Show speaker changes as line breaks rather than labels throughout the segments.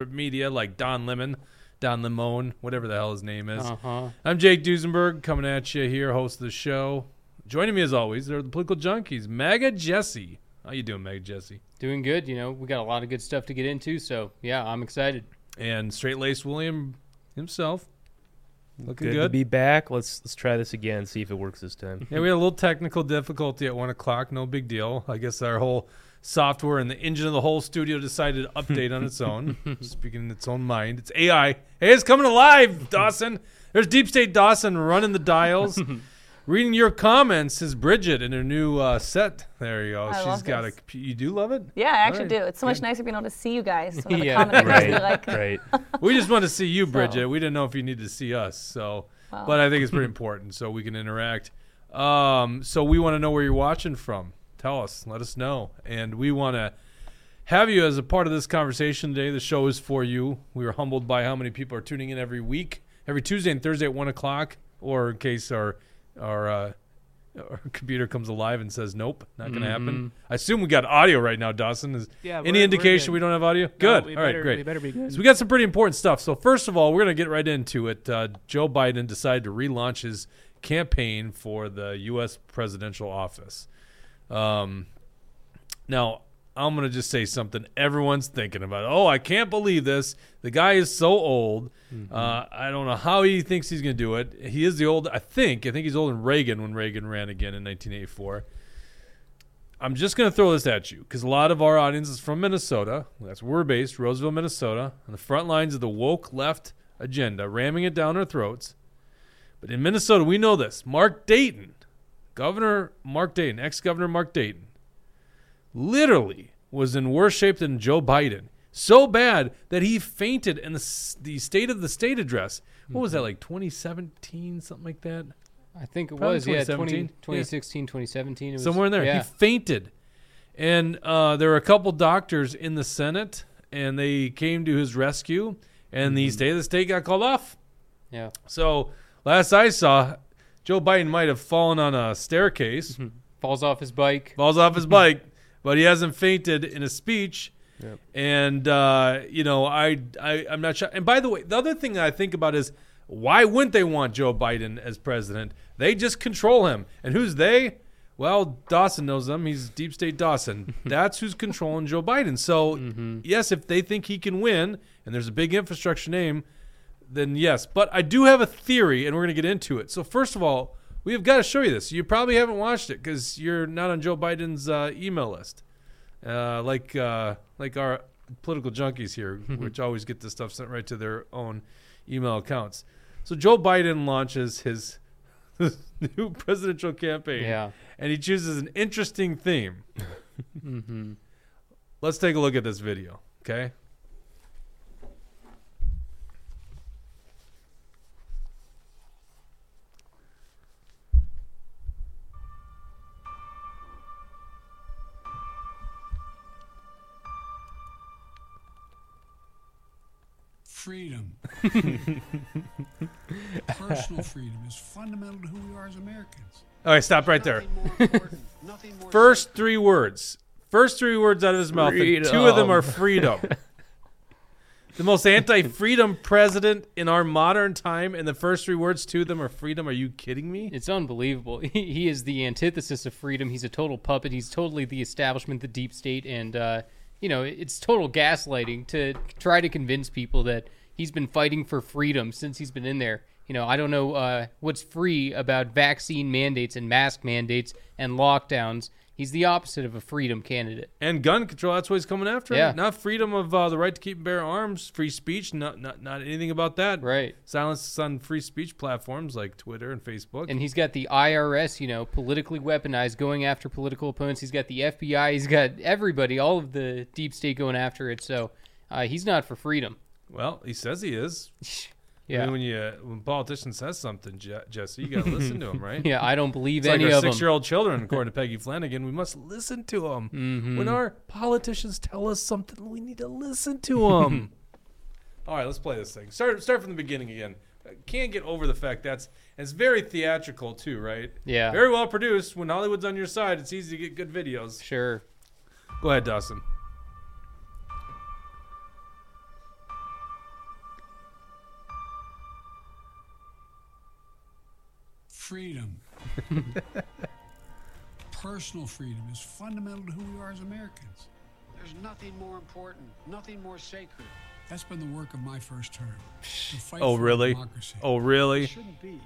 corporate media like Don Lemon, Don Limon, whatever the hell his name is.
Uh-huh.
I'm Jake Duesenberg coming at you here, host of the show. Joining me as always, they're the political junkies, Maga Jesse. How you doing, Maga Jesse?
Doing good. You know, we got a lot of good stuff to get into. So yeah, I'm excited.
And straight laced William himself. Looking
Good,
good.
to be back. Let's let's try this again. See if it works this time.
Yeah, we had a little technical difficulty at one o'clock. No big deal. I guess our whole software and the engine of the whole studio decided to update on its own, speaking in its own mind. It's AI. Hey, it's coming alive, Dawson. There's Deep State Dawson running the dials. Reading your comments is Bridget in her new uh, set. There you go.
I
She's
love
got
this.
a. You do love it.
Yeah, I actually
Alright,
do. It's so much
good.
nicer being able to see you guys. When
Yeah.
the comment
Right,
like,
right.
We just want to see you,
So-
Bridget. We didn't know if you needed to see us. So,
Wow.
but I think it's pretty important so we can interact. Um, so we want to know where you're watching from. Tell us. Let us know. And we want to have you as a part of this conversation today. The show is for you. We are humbled by how many people are tuning in every week, every Tuesday and Thursday at one o'clock, or in case our our uh, our computer comes alive and says nope, not going to happen. I assume we got audio right now, Dawson. Is
Yeah,
any indication we don't have audio? Good. All right,
better-
great.
We better be good.
So we got some pretty important stuff. So first of all, we're going to get right into it. Uh, Joe Biden decided to relaunch his campaign for the U.S. presidential office. Um, now I'm going to just say something everyone's thinking about. Oh, I can't believe this. The guy is so old. Uh, I don't know how he thinks he's going to do it. He is the old. I think. I think he's older than Reagan when Reagan ran again in 1984. I'm just going to throw this at you because a lot of our audience is from Minnesota. That's where we're based, Roseville, Minnesota, on the front lines of the woke left agenda, ramming it down our throats. But in Minnesota, we know this. Mark Dayton, Governor Mark Dayton, ex Governor Mark Dayton, literally was in worse shape than Joe Biden. So bad that he fainted in the, the State of the State address. What was that, like 2017, something like that?
I think it
Probably
was yeah 20,
2017.
2016, 2017. It was,
somewhere in there.
Yeah.
He fainted, and uh, there were a couple doctors in the Senate, and they came to his rescue, and the state of the state got called off.
yeah.
So last I saw, Joe Biden might have fallen on a staircase,
Falls off his bike.
falls off his bike, but he hasn't fainted in a speech.
Yep.
And uh, you know, I, I I'm not sure. And by the way, the other thing that I think about is why wouldn't they want Joe Biden as president? They just control him. And who's they? Well, Dawson knows them. He's Deep State Dawson. That's who's controlling Joe Biden. So, yes, if they think he can win, and there's a big infrastructure name, then yes. But I do have a theory, and we're going to get into it. So, first of all, we have got to show you this. You probably haven't watched it because you're not on Joe Biden's uh, email list, uh, like uh, like our political junkies here, which always get this stuff sent right to their own email accounts. So Joe Biden launches his new presidential campaign,
Yeah.
and he chooses an interesting theme.
hmm
Let's take a look at this video, okay?
Freedom. Personal freedom is fundamental to who we are as Americans.
All right, stop right there.
Nothing more important, nothing more
First three words. First three words out of his mouth. and two of them are freedom. the most anti-freedom president in our modern time, and the first three words, two of them are freedom. Are you kidding me?
It's unbelievable. He, he is the antithesis of freedom. He's a total puppet. He's totally the establishment, the deep state, and uh, you know it's total gaslighting to try to convince people that he's been fighting for freedom since he's been in there. You know, I don't know uh, what's free about vaccine mandates and mask mandates and lockdowns. He's the opposite of a freedom candidate.
And gun control. That's what he's coming after.
Yeah.
Not freedom of uh, the right to keep and bear arms, free speech. Not not not anything about that.
Right.
Silence on free speech platforms like Twitter and Facebook.
And he's got the IRS, you know, politically weaponized, going after political opponents. He's got the FBI. He's got everybody, all of the deep state going after it. So uh, he's not for freedom.
well, he says he is. I
Yeah.
mean, when you when politician says something, Je- Jesse, you got to listen to him, right?
yeah, I don't believe
It's like
any
our
of them.
six-year-old children, according to Peggy Flanagan. We must listen to them.
Mm-hmm.
When our politicians tell us something, we need to listen to them. All right, let's play this thing. Start start from the beginning again. I can't get over the fact that's it's very theatrical too, right?
Yeah.
Very well produced. When Hollywood's on your side, it's easy to get good videos.
Sure.
Go ahead, Dawson.
Freedom. Personal freedom is fundamental to who we are as Americans. There's nothing more important, nothing more sacred. That's been the work of my first term. To fight
Oh,
for
really?
Democracy.
Oh,
It
really?
shouldn't be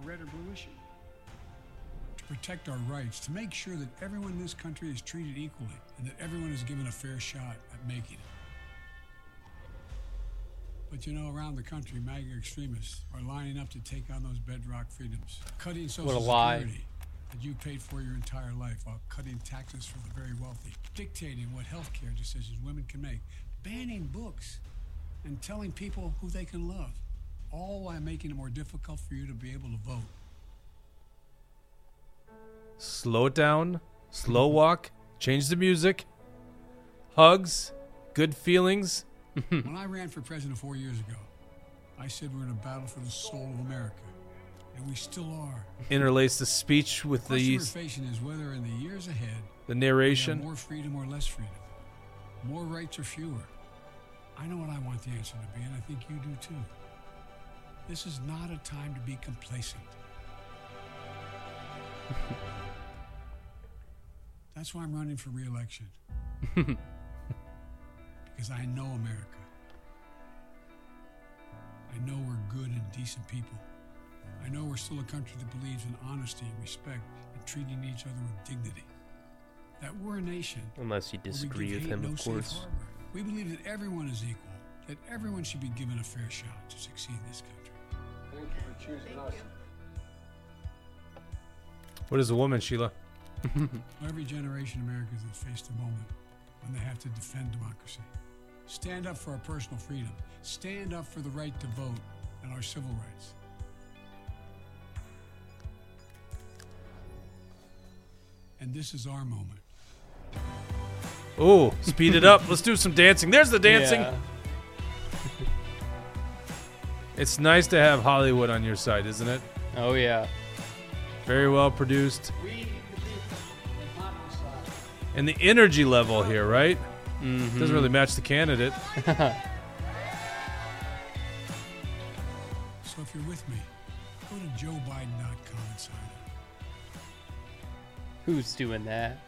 a red or blue issue. To protect our rights, to make sure that everyone in this country is treated equally and that everyone is given a fair shot at making it. But you know, around the country, MAGA extremists are lining up to take on those bedrock freedoms, cutting Social
a lie.
Security that you paid for your entire life while cutting taxes for the very wealthy, dictating what health care decisions women can make, banning books, and telling people who they can love, all while making it more difficult for you to be able to vote.
Slow it down, slow walk, change the music, hugs, good feelings.
when I ran for president four years ago, I said we're in a battle for the soul of America. And we still are.
Interlace the speech with
The question
the
we're facing is whether in the years ahead
the
we have
narration.
more freedom or less freedom, more rights or fewer. I know what I want the answer to be, and I think you do too. This is not a time to be complacent. That's why I'm running for re-election. because I know America. I know we're good and decent people. I know we're still a country that believes in honesty and respect and treating each other with dignity. That we're a nation
Unless you
where we
disagree
give
with
hate
him,
no
of
safe
course.
harbor. We believe that everyone is equal, that everyone should be given a fair shot to succeed in this country. Thank you for choosing us.
What is a woman, Sheila?
Every generation of Americans has faced a moment when they have to defend democracy. Stand up for our personal freedom. Stand up for the right to vote and our civil rights. And this is our moment.
Oh, speed it up. Let's do some dancing. There's the dancing.
Yeah.
It's nice to have Hollywood on your side, isn't it?
Oh yeah.
Very well produced. And the energy level here, right?
Mm-hmm.
Doesn't really match the candidate.
So if you're with me, go to joebiden.com and sign up.
Who's doing that?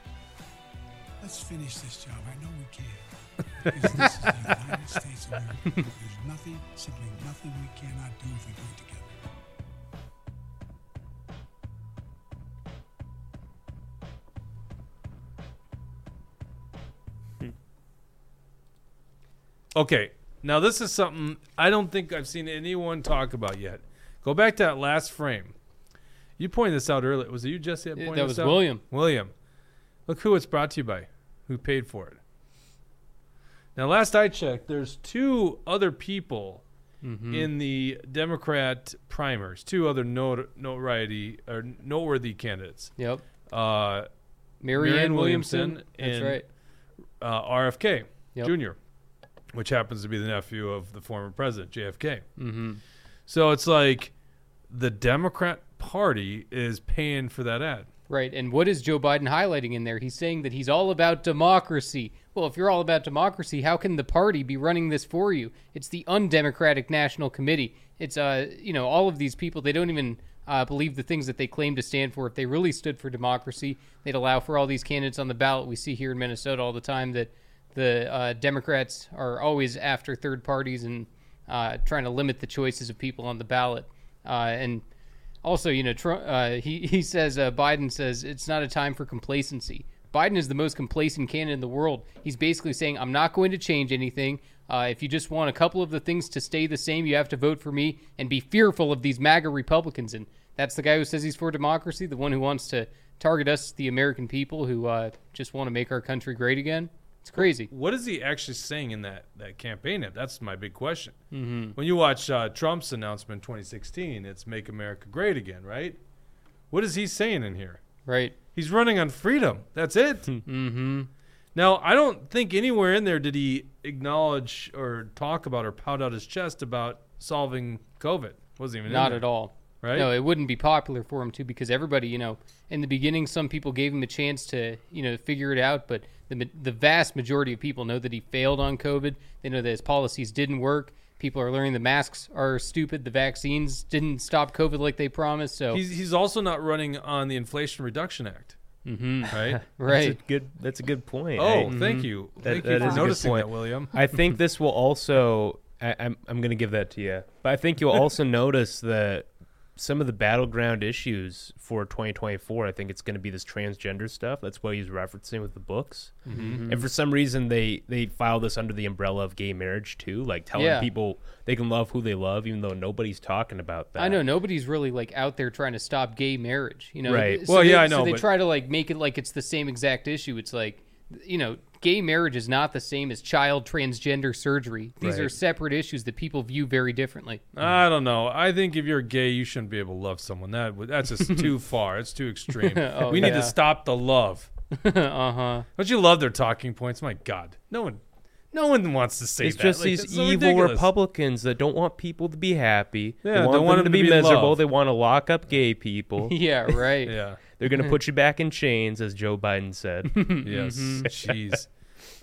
Let's finish this job. I know we can. Because this is the United States of America. There's nothing, simply nothing we cannot do if we do it together.
Okay, now this is something I don't think I've seen anyone talk about yet. Go back to that last frame. You pointed this out earlier. Was it you, Jesse? That, pointed
that was
out?
William.
William. Look who it's brought to you by. Who paid for it? Now, last I checked, there's two other people
Mm-hmm.
in the Democrat primers. Two other note, notoriety or noteworthy candidates.
Yep.
Uh,
Marianne,
Marianne
Williamson.
Williamson
That's
and-
right.
uh, RFK
Yep.
Jr., which happens to be the nephew of the former president JFK.
Mm-hmm.
So it's like the Democrat Party is paying for that ad.
Right. And what is Joe Biden highlighting in there? He's saying that he's all about democracy. Well, if you're all about democracy, how can the party be running this for you? It's the undemocratic National Committee. It's uh, you know, all of these people. They don't even uh, believe the things that they claim to stand for. If they really stood for democracy, they'd allow for all these candidates on the ballot. We see here in Minnesota all the time that the uh, Democrats are always after third parties and uh, trying to limit the choices of people on the ballot. Uh, and also, you know, Trump, uh, he he says uh, Biden says it's not a time for complacency. Biden is the most complacent candidate in the world. He's basically saying, "I'm not going to change anything. Uh, if you just want a couple of the things to stay the same, you have to vote for me and be fearful of these MAGA Republicans." And that's the guy who says he's for democracy, the one who wants to target us, the American people, who just want to make our country great again. It's crazy.
What is he actually saying in that, that campaign ad? That's my big question. Mm-hmm. When you watch uh, Trump's announcement 2016, it's "Make America Great Again," right? What is he saying in here?
Right.
He's running on freedom. That's it.
Mm-hmm.
Now, I don't think anywhere in there did he acknowledge or talk about or pout out his chest about solving COVID. Wasn't even
Not at all.
right?
No, it wouldn't be popular for him to because everybody, you know, in the beginning, some people gave him a chance to, you know, figure it out, but the the vast majority of people know that he failed on COVID. They know that his policies didn't work. People are learning the masks are stupid. The vaccines didn't stop COVID like they promised. So
He's he's also not running on the Inflation Reduction Act. Mm-hmm. Right.
That's a
right,
good. That's a good point.
Oh,
I-
thank you.
That-
Thank
that
you
is a
for
good
noticing
point.
that, William.
I think this will also. I, I'm I'm going to give that to you, but I think you'll also notice that some of the battleground issues for 2024. I think it's going to be this transgender stuff. That's what he's referencing with the books.
Mm-hmm.
And for some reason, they they file this under the umbrella of gay marriage too, like telling
Yeah.
people they can love who they love, even though nobody's talking about that.
I know nobody's really like out there trying to stop gay marriage. You know,
Right.
So
Well,
they-
yeah, I
So
know,
they
but-
try to like make it like it's the same exact issue. It's like, you know, gay marriage is not the same as child transgender surgery. These are separate issues that people view very differently.
I don't know. I think if you're gay, you shouldn't be able to love someone. That that's just too far. It's too extreme.
Oh,
we need
yeah.
to stop the love.
uh huh.
Don't you love their talking points? My God, no one, no one wants to say
It's
that.
just
Like,
these
so
evil
ridiculous.
Republicans that don't want people to be happy.
Yeah,
they
they
want
want
them to
them to
be
be
miserable.
love.
They want to lock up gay people.
Yeah. Right.
Yeah.
They're going to hmm. put you back in chains, as Joe Biden said.
Yes. Mm-hmm. Jeez.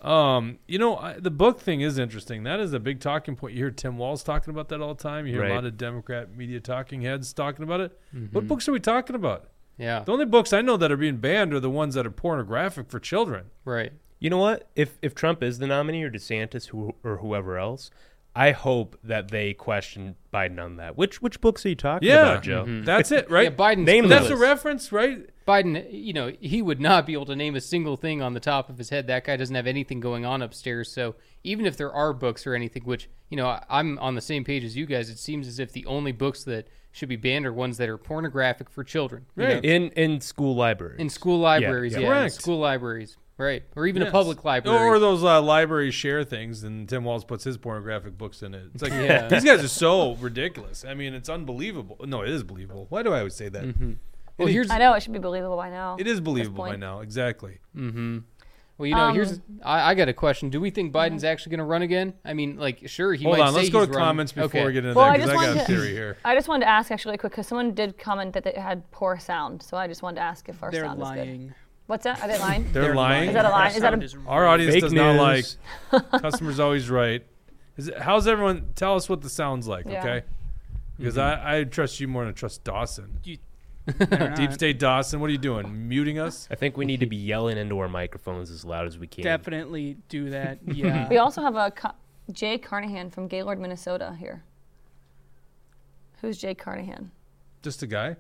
Um, you know, I, the book thing is interesting. That is a big talking point. You hear Tim Walz talking about that all the time. You hear a lot of Democrat media talking heads talking about it. Mm-hmm. What books are we talking about?
Yeah.
The only books I know that are being banned are the ones that are pornographic for children.
Right.
You know what? If if Trump is the nominee or DeSantis who, or whoever else, I hope that they question Biden on that. Which which books are you talking
Yeah,
about, Joe? Mm-hmm.
that's it, right?
Yeah. Biden's
Name
That's a reference, right?
Biden, you know, he would not be able to name a single thing on the top of his head. That guy doesn't have anything going on upstairs. So even if there are books or anything, which, you know, I- I'm on the same page as you guys, it seems as if the only books that should be banned are ones that are pornographic for children. you know,
Right.
In in school libraries.
in school libraries,
yeah.
yeah. in
Correct.
school libraries, right. Or even a public library.
Or those uh, library share things, and Tim Walz puts his pornographic books in it. It's like
Yeah.
these guys are so ridiculous. I mean, it's unbelievable. No, it is believable. Why do I always say that?
well, here's
I know it should be believable by now.
It is believable by now. Exactly.
Well, you know,
Um,
here's I, I got a question. Do we think Biden's actually going to run again? I mean, like, sure, he
Hold
might
on.
say
Let's go to
running.
comments before
okay.
we get into
Well,
that
I
because
just
I, got a
wanted to-
theory here.
I just wanted to ask actually quick because someone did comment that it had poor sound, so I just wanted to ask if our
They're
sound is good.
Lying.
What's that? Are they lying?
They're, lying.
Is that a lie? Is that a-
Sound
Our audience
Fake
does not like
news.
customers always right. Is it, how's everyone? Tell us what the sounds like,
Yeah.
okay? Because mm-hmm. I, I trust you more than I trust Dawson.
You-
Deep. State Dawson, what are you doing? Muting us?
I think we need to be yelling into our microphones as loud as we can.
Definitely do that. Yeah.
We also have a co- Jay Carnahan from Gaylord, Minnesota here. Who's Jay Carnahan?
Just a guy?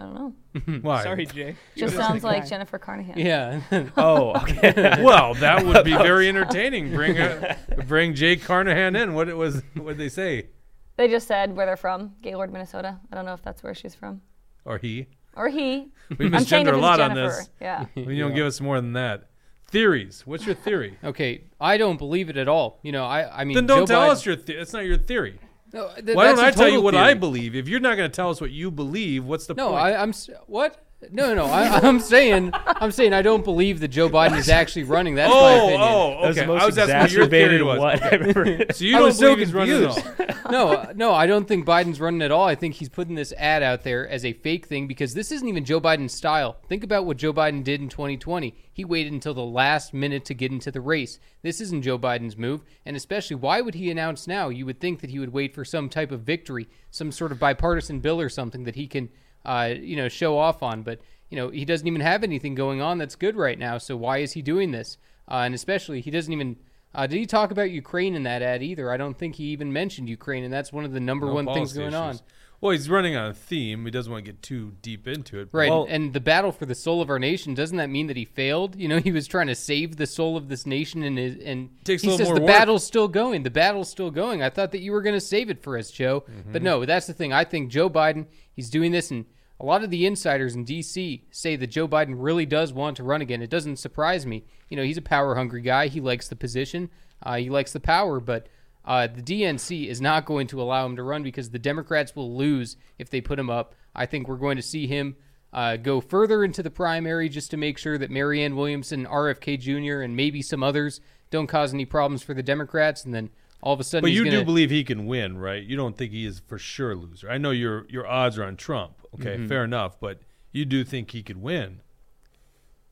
I don't know.
Why?
Sorry, Jay.
Just sounds like
guy.
Jennifer Carnahan.
Yeah.
Oh, okay.
Well, that would be very entertaining. Bring a, bring Jay Carnahan in. What it was? What did they say?
They just said where they're from, Gaylord, Minnesota. I don't know if that's where she's from.
Or he?
Or he.
We
I'm saying
misgender a
it's
lot on
Jennifer.
this.
Yeah.
Well, you don't give us more than that. Theories. What's your theory?
okay. I don't believe it at all. You know, I I mean,
then don't
Joe
tell
Biden-
us your. The- that's not your theory.
No, th-
Why don't I tell you what I believe? If you're not going to tell us what you believe, what's the
No,
point?
I, I'm what? No, no, I, I'm saying, I'm saying, I don't believe that Joe Biden is actually running. That's my
oh,
opinion.
oh,
That was
okay.
the most
I was asking what your theory
exacerbated
was.
what I've ever-
So you
I
don't
was so
he's running at
confused.
all?
no, uh, no, I don't think Biden's running at all. I think he's putting this ad out there as a fake thing because this isn't even Joe Biden's style. Think about what Joe Biden did in 2020. He waited until the last minute to get into the race. This isn't Joe Biden's move, and especially why would he announce now? You would think that he would wait for some type of victory, some sort of bipartisan bill or something that he can, uh, you know, show off on. But you know, he doesn't even have anything going on that's good right now. So why is he doing this? Uh, and especially, he doesn't even. Uh, did he talk about Ukraine in that ad either? I don't think he even mentioned Ukraine, and that's one of the number
No
one things
policy
going on.
Well, he's running on a theme. He doesn't want to get too deep into it.
Right,
Well-
and the battle for the soul of our nation doesn't that mean that he failed? You know, he was trying to save the soul of this nation, and his, and
Takes
he says the
work.
battle's still going. The battle's still going. I thought that you were going to save it for us, Joe.
Mm-hmm.
But no, that's the thing. I think Joe Biden, he's doing this, and a lot of the insiders in D.C. say that Joe Biden really does want to run again. It doesn't surprise me. You know, he's a power hungry guy. He likes the position. Uh, he likes the power, but. Uh, the DNC is not going to allow him to run because the Democrats will lose if they put him up. I think we're going to see him uh, go further into the primary just to make sure that Marianne Williamson, RFK Jr., and maybe some others don't cause any problems for the Democrats. And then all of a sudden,
But
he's
you
gonna,
do believe he can win, right? You don't think he is for sure a loser. I know your your odds are on Trump. Okay,
Mm-hmm.
fair enough. But you do think he could win.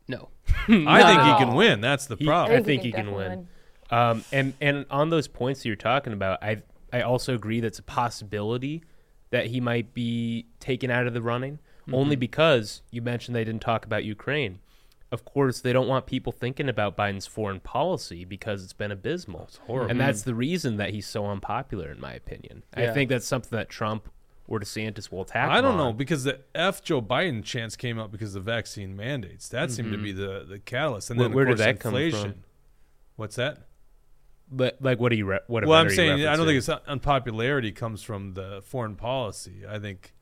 no.
I think
at
he can win. That's the
He-
problem.
I think he can
definitely
win. Um, and and on those points that you're talking about, I I also agree that's a possibility that he might be taken out of the running, only mm-hmm. because you mentioned they didn't talk about Ukraine. Of course, they don't want people thinking about Biden's foreign policy because it's been abysmal. It's
horrible.
And that's mm-hmm. the reason that he's so unpopular, in my opinion. I think that's something that Trump or DeSantis will attack.
I don't know because the F Joe Biden chance came up because of the vaccine mandates. That seemed to mm-hmm. be the the catalyst. And
Where-
then of
where did
course,
that come from?
What's that?
But like, what do you? Re- what
well, I'm saying I don't think it's unpopularity comes from the foreign policy. I think.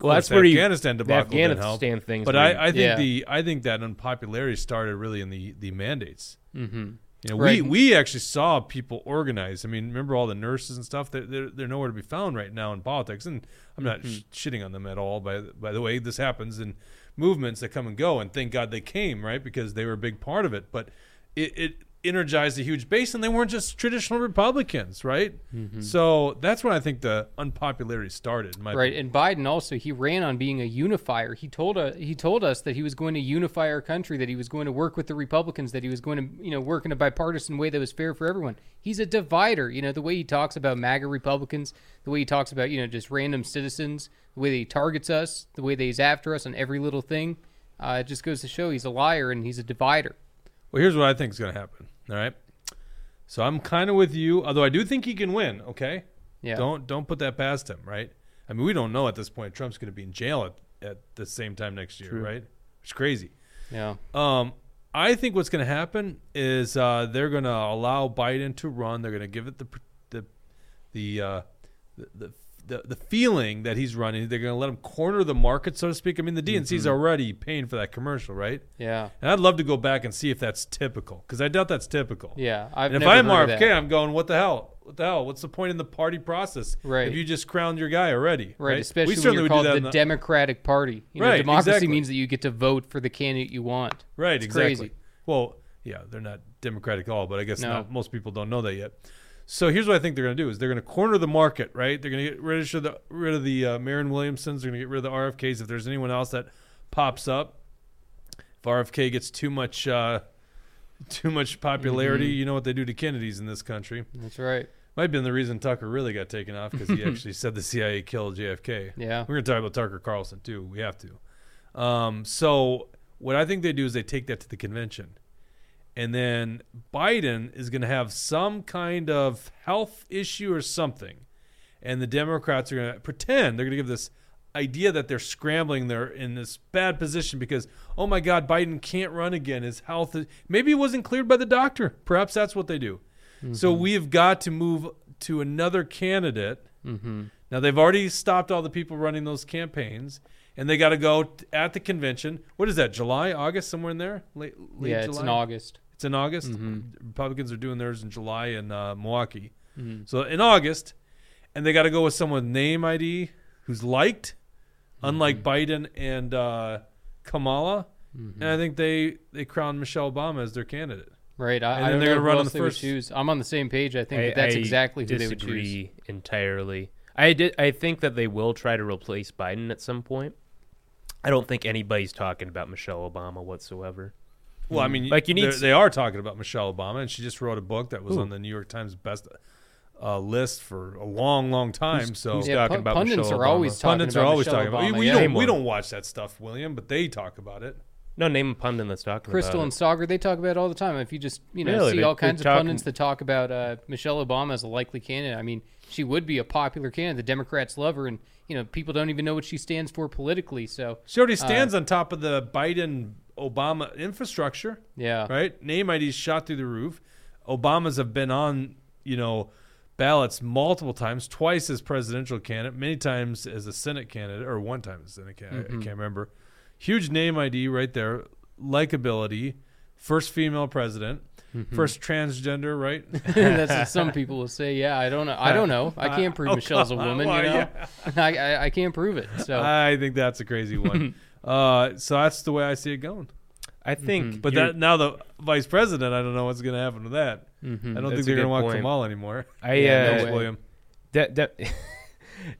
Well, that's where
the
you-
Afghanistan
the
debacle didn't help.
Afghanistan things
But
were-
I, I think
Yeah.
the I think that unpopularity started really in the the mandates.
Mm-hmm.
You know,
Right.
we we actually saw people organize. I mean, remember all the nurses and stuff? They're, they're, they're nowhere to be found right now in politics. And I'm not sh- shitting on them at all. By the- by the way, this happens in movements that come and go. And thank God they came, right? Because they were a big part of it. But it, it energized a huge base, and they weren't just traditional Republicans, right? So that's when I think the unpopularity started.
Right, and Biden also he ran on being a unifier. He told uh, he told us that he was going to unify our country, that he was going to work with the Republicans, that he was going to you know work in a bipartisan way that was fair for everyone. He's a divider. You know the way he talks about MAGA Republicans, the way he talks about you know just random citizens, the way that he targets us, the way that he's after us on every little thing. Uh, it just goes to show he's a liar and he's a divider.
Well, here's what I think is going to happen. All right. So I'm kind of with you, although I do think he can win. Okay.
Yeah.
Don't don't put that past him, right? I mean, we don't know at this point. Trump's going to be in jail at, at the same time next year, right? It's crazy.
Yeah.
Um, I think what's going to happen is uh, they're going to allow Biden to run. They're going to give it the the the, uh, the the the the feeling that he's running. They're going to let him corner the market, so to speak. I mean, the DNC's mm-hmm. already paying for that commercial, right?
Yeah.
And I'd love to go back and see if that's typical, because I doubt that's typical.
Yeah. I've
And if I'm RFK. I'm going, what the hell? What the hell? What's the point in the party process?
Right.
If you just crowned your guy already,
Right,
right?
especially
we
when
certainly
you're called the,
the
Democratic Party. You know,
Right,
democracy
exactly.
means that you get to vote for the candidate you want.
Right,
It's
exactly.
crazy.
Well, yeah, they're not democratic at all, but I guess
No.
not, most people don't know that yet. So here's what I think they're going to do: is they're going to corner the market, right? They're going to get rid of the rid of the uh, Marianne Williamsons. They're going to get rid of the RFKs. If there's anyone else that pops up, if RFK gets too much uh, too much popularity,
Mm-hmm.
you know what they do to Kennedys in this country.
That's right.
Might have been the reason Tucker really got taken off because he actually said the CIA killed JFK.
Yeah.
We're going to talk about Tucker Carlson too. We have to. Um, so what I think they do is they take that to the convention, and then Biden is going to have some kind of health issue or something, and the Democrats are going to pretend they're going to give this idea that they're scrambling. They're in this bad position because oh my God, Biden can't run again. His health is maybe it wasn't cleared by the doctor. Perhaps that's what they do. So we've got to move to another candidate.
Mm-hmm.
Now they've already stopped all the people running those campaigns, and they got to go t- at the convention. What is that? July, August, somewhere in there? Late, late
yeah,
July.
it's in August.
It's in August. Republicans are doing theirs in July in uh, Milwaukee.
Mhm.
So in August, and they got to go with someone with name ID who's liked, unlike Biden and uh, Kamala. And I think they they crowned Michelle Obama as their candidate.
Right. I,
and
I don't
they're going
to
run on the first.
Choose. I'm on the same page. I think
I-
that that's
I
exactly who they would choose.
disagree entirely. I did. I think that they will try to replace Biden at some point. I don't think anybody's talking about Michelle Obama whatsoever.
Well, I mean,
Like, you need
they're- they are talking about Michelle Obama, and she just wrote a book that was on the New York Times best uh, list for a long, long time. so
who's
Yeah,
talking
pu-
about
pundits
Michelle
are always
Obama?
talking
pundits
about
are always
Michelle
talking about.
Obama,
it. We
yeah.
don't, we don't watch that stuff, William, but they talk about it.
No, name a pundit that's talking about.
Crystal
about
and
it.
Saagar, they talk about it all the time. If you just you know
Really?
see
They-
all kinds of
talking-
pundits that talk about uh, Michelle Obama as a likely candidate. I mean, she would be a popular candidate. The Democrats love her, and you know people don't even know what she stands for politically. So
She already uh, stands on top of the Biden Obama infrastructure,
yeah,
right? Name IDs shot through the roof. Obamas have been on, you know, ballots multiple times, twice as presidential candidate, many times as a Senate candidate, or one time as a Senate candidate. I mm-hmm. can't remember. Huge name ID right there, likability, first female president, first transgender, right?
that's what some people will say. Yeah, I don't know. I don't know. I can't prove
Oh,
Michelle's a
come on.
woman. You know,
yeah.
I, I I can't prove it. So
I think that's a crazy one. uh, so that's the way I see it going.
I think,
Mm-hmm.
But that now the vice president, I don't know what's going to happen with that.
mhm.
I don't
That's
think they're going to want
point.
Kamal anymore.
I
Yeah,
uh,
no
William.
de- de-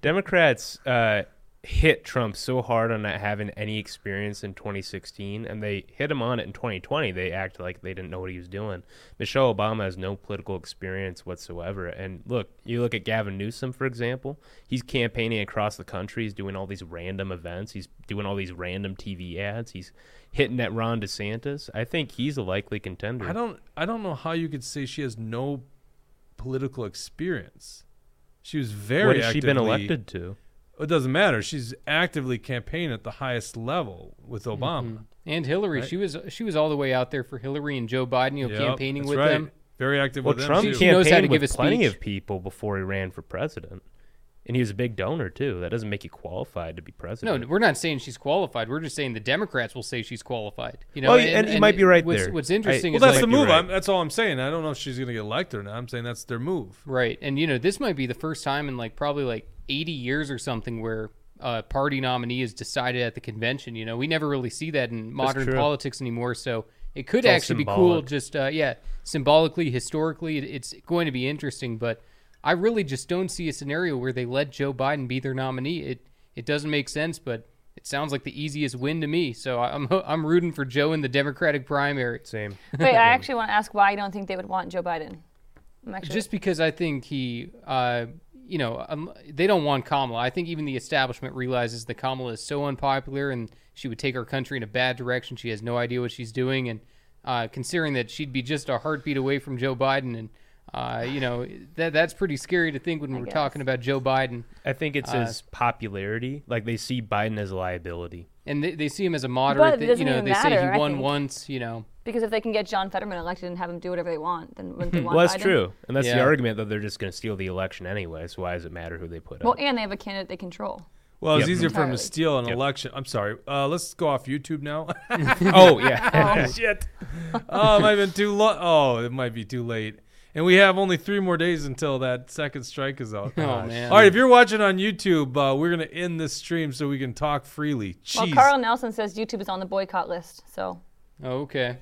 Democrats, uh, hit Trump so hard on not having any experience in 2016, and they hit him on it in 2020. They act like they didn't know what he was doing. Michelle Obama has no political experience whatsoever. And look, you look at Gavin Newsom, for example. He's campaigning across the country. He's doing all these random events. He's doing all these random TV ads. He's hitting at Ron DeSantis. I think he's a likely contender.
I don't I don't know how you could say she has no political experience. She was very
what has she been elected to?
It doesn't matter. She's actively campaigning at the highest level with mm-hmm. Obama.
And Hillary,
Right.
she was she was all the way out there for Hillary and Joe Biden, you know,
Yep,
campaigning with
right.
them.
Very active
Well,
with
Trump
them. too.
She knows how to
campaigned
give
with
a
plenty
speech.
of people before he ran for president, and he was a big donor too. That doesn't make you qualified to be president.
No,
president.
we're not saying she's qualified. We're just saying the Democrats will say she's qualified. You know,
Well, and you might be right
what's,
there.
What's
I-
interesting
Well,
is
that's
like,
the move.
right.
I'm, that's all I'm saying. I don't know if she's going to get elected or not. I'm saying that's their move.
Right. And you know, this might be the first time in like probably like 80 years or something where a party nominee is decided at the convention. You know, we never really see that in modern politics anymore. So it could
It's
actually be cool. Just uh, yeah, symbolically, historically, it's going to be interesting. But I really just don't see a scenario where they let Joe Biden be their nominee. It it doesn't make sense, but. It sounds like the easiest win to me, so I'm I'm rooting for Joe in the Democratic primary.
Same.
Wait, I actually want to ask why you don't think they would want Joe Biden. I'm actually
just because I think he, uh, you know, um, they don't want Kamala. I think even the establishment realizes that Kamala is so unpopular and she would take our country in a bad direction. She has no idea what she's doing, and uh, considering that she'd be just a heartbeat away from Joe Biden, and uh, you know that that's pretty scary to think when we're
guess.
talking about Joe Biden.
I think it's
Uh,
his popularity. Like they see Biden as a liability.
And they, they see him as a moderate.
it
that,
doesn't
you know,
even
they say
matter, I
he won once. You know,
because if they can get John Fetterman elected and have him do whatever they want, then wouldn't they want
Well, that's
Biden?
true, and that's the
Yeah.
argument that they're just going to steal the election anyway. So why does it matter who they put
Well,
up?
and they have a candidate they control.
Well, it's
Yep.
easier for him to steal an
Yep.
election. I'm sorry. Uh, let's go off YouTube now.
oh yeah,
Shit. Oh, it might have been too lo- Oh, it might be too late. And we have only three more days until that second strike is out.
Oh, man.
All right, if you're watching on YouTube, uh, we're gonna end this stream so we can talk freely.
Well, Carl Nelson says YouTube is on the boycott list. So
oh, okay.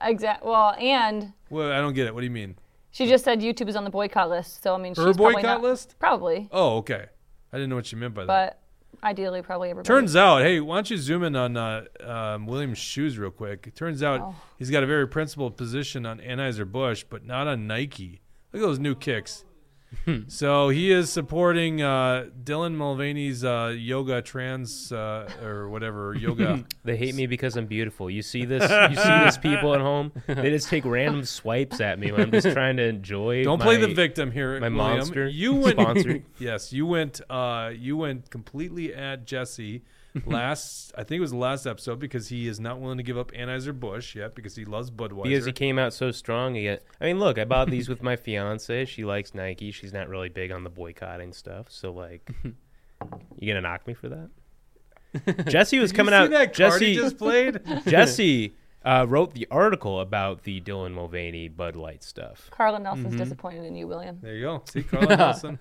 Exact. Well, and
Well, I don't get it. What do you mean?
she just said YouTube is on the boycott list. So I mean,
Her
she's probably
boycott
not-
list?
Probably,
Oh, okay. I didn't know what you meant by that.
but ideally, probably everybody.
Turns out, hey, why don't you zoom in on uh, um, William's shoes real quick? It turns out
Oh.
he's got a very principled position on Anheuser Busch, but not on Nike. Look at those new kicks. So he is supporting uh, Dylan Mulvaney's uh, yoga trans uh, or whatever yoga.
they hate me because I'm beautiful. You see this? You see this? People at home, they just take random swipes at me when I'm just trying to enjoy.
Don't play the victim here,
my
William.
monster
You went yes, you went. Uh, you went completely at Jesse last. I think it was the last episode because he is not willing to give up Anheuser Busch yet because he loves Budweiser.
Because he came out so strong. He get, I mean, look, I bought these with my fiance. She likes Nike. She's not really big on the boycotting stuff. So, like, you gonna knock me for that? Jesse was
Did
coming
you see
out.
that card he
Jesse,
just played.
Jesse uh, wrote the article about the Dylan Mulvaney Bud Light stuff.
Carla Nelson's
Mm-hmm.
disappointed in you, William.
There you go. See Carla Nelson.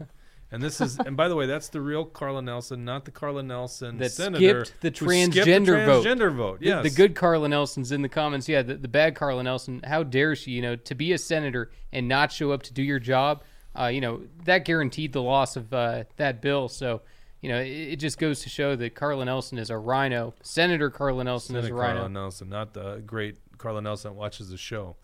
And this is, and by the way, that's the real Carla Nelson, not the Carla Nelson
That
senator
skipped the
who skipped the
transgender vote.
Transgender vote.
The-
Yes.
The, good Carla Nelson's in the comments. Yeah, the, the bad Carla Nelson. How dare she? You know, to be a senator and not show up to do your job. Uh, you know that guaranteed the loss of uh, that bill. So, you know, it, it just goes to show that Carla Nelson is a rhino. Senator Carla Nelson is a rhino.
Carla Nelson, not the great Carla Nelson that watches the show.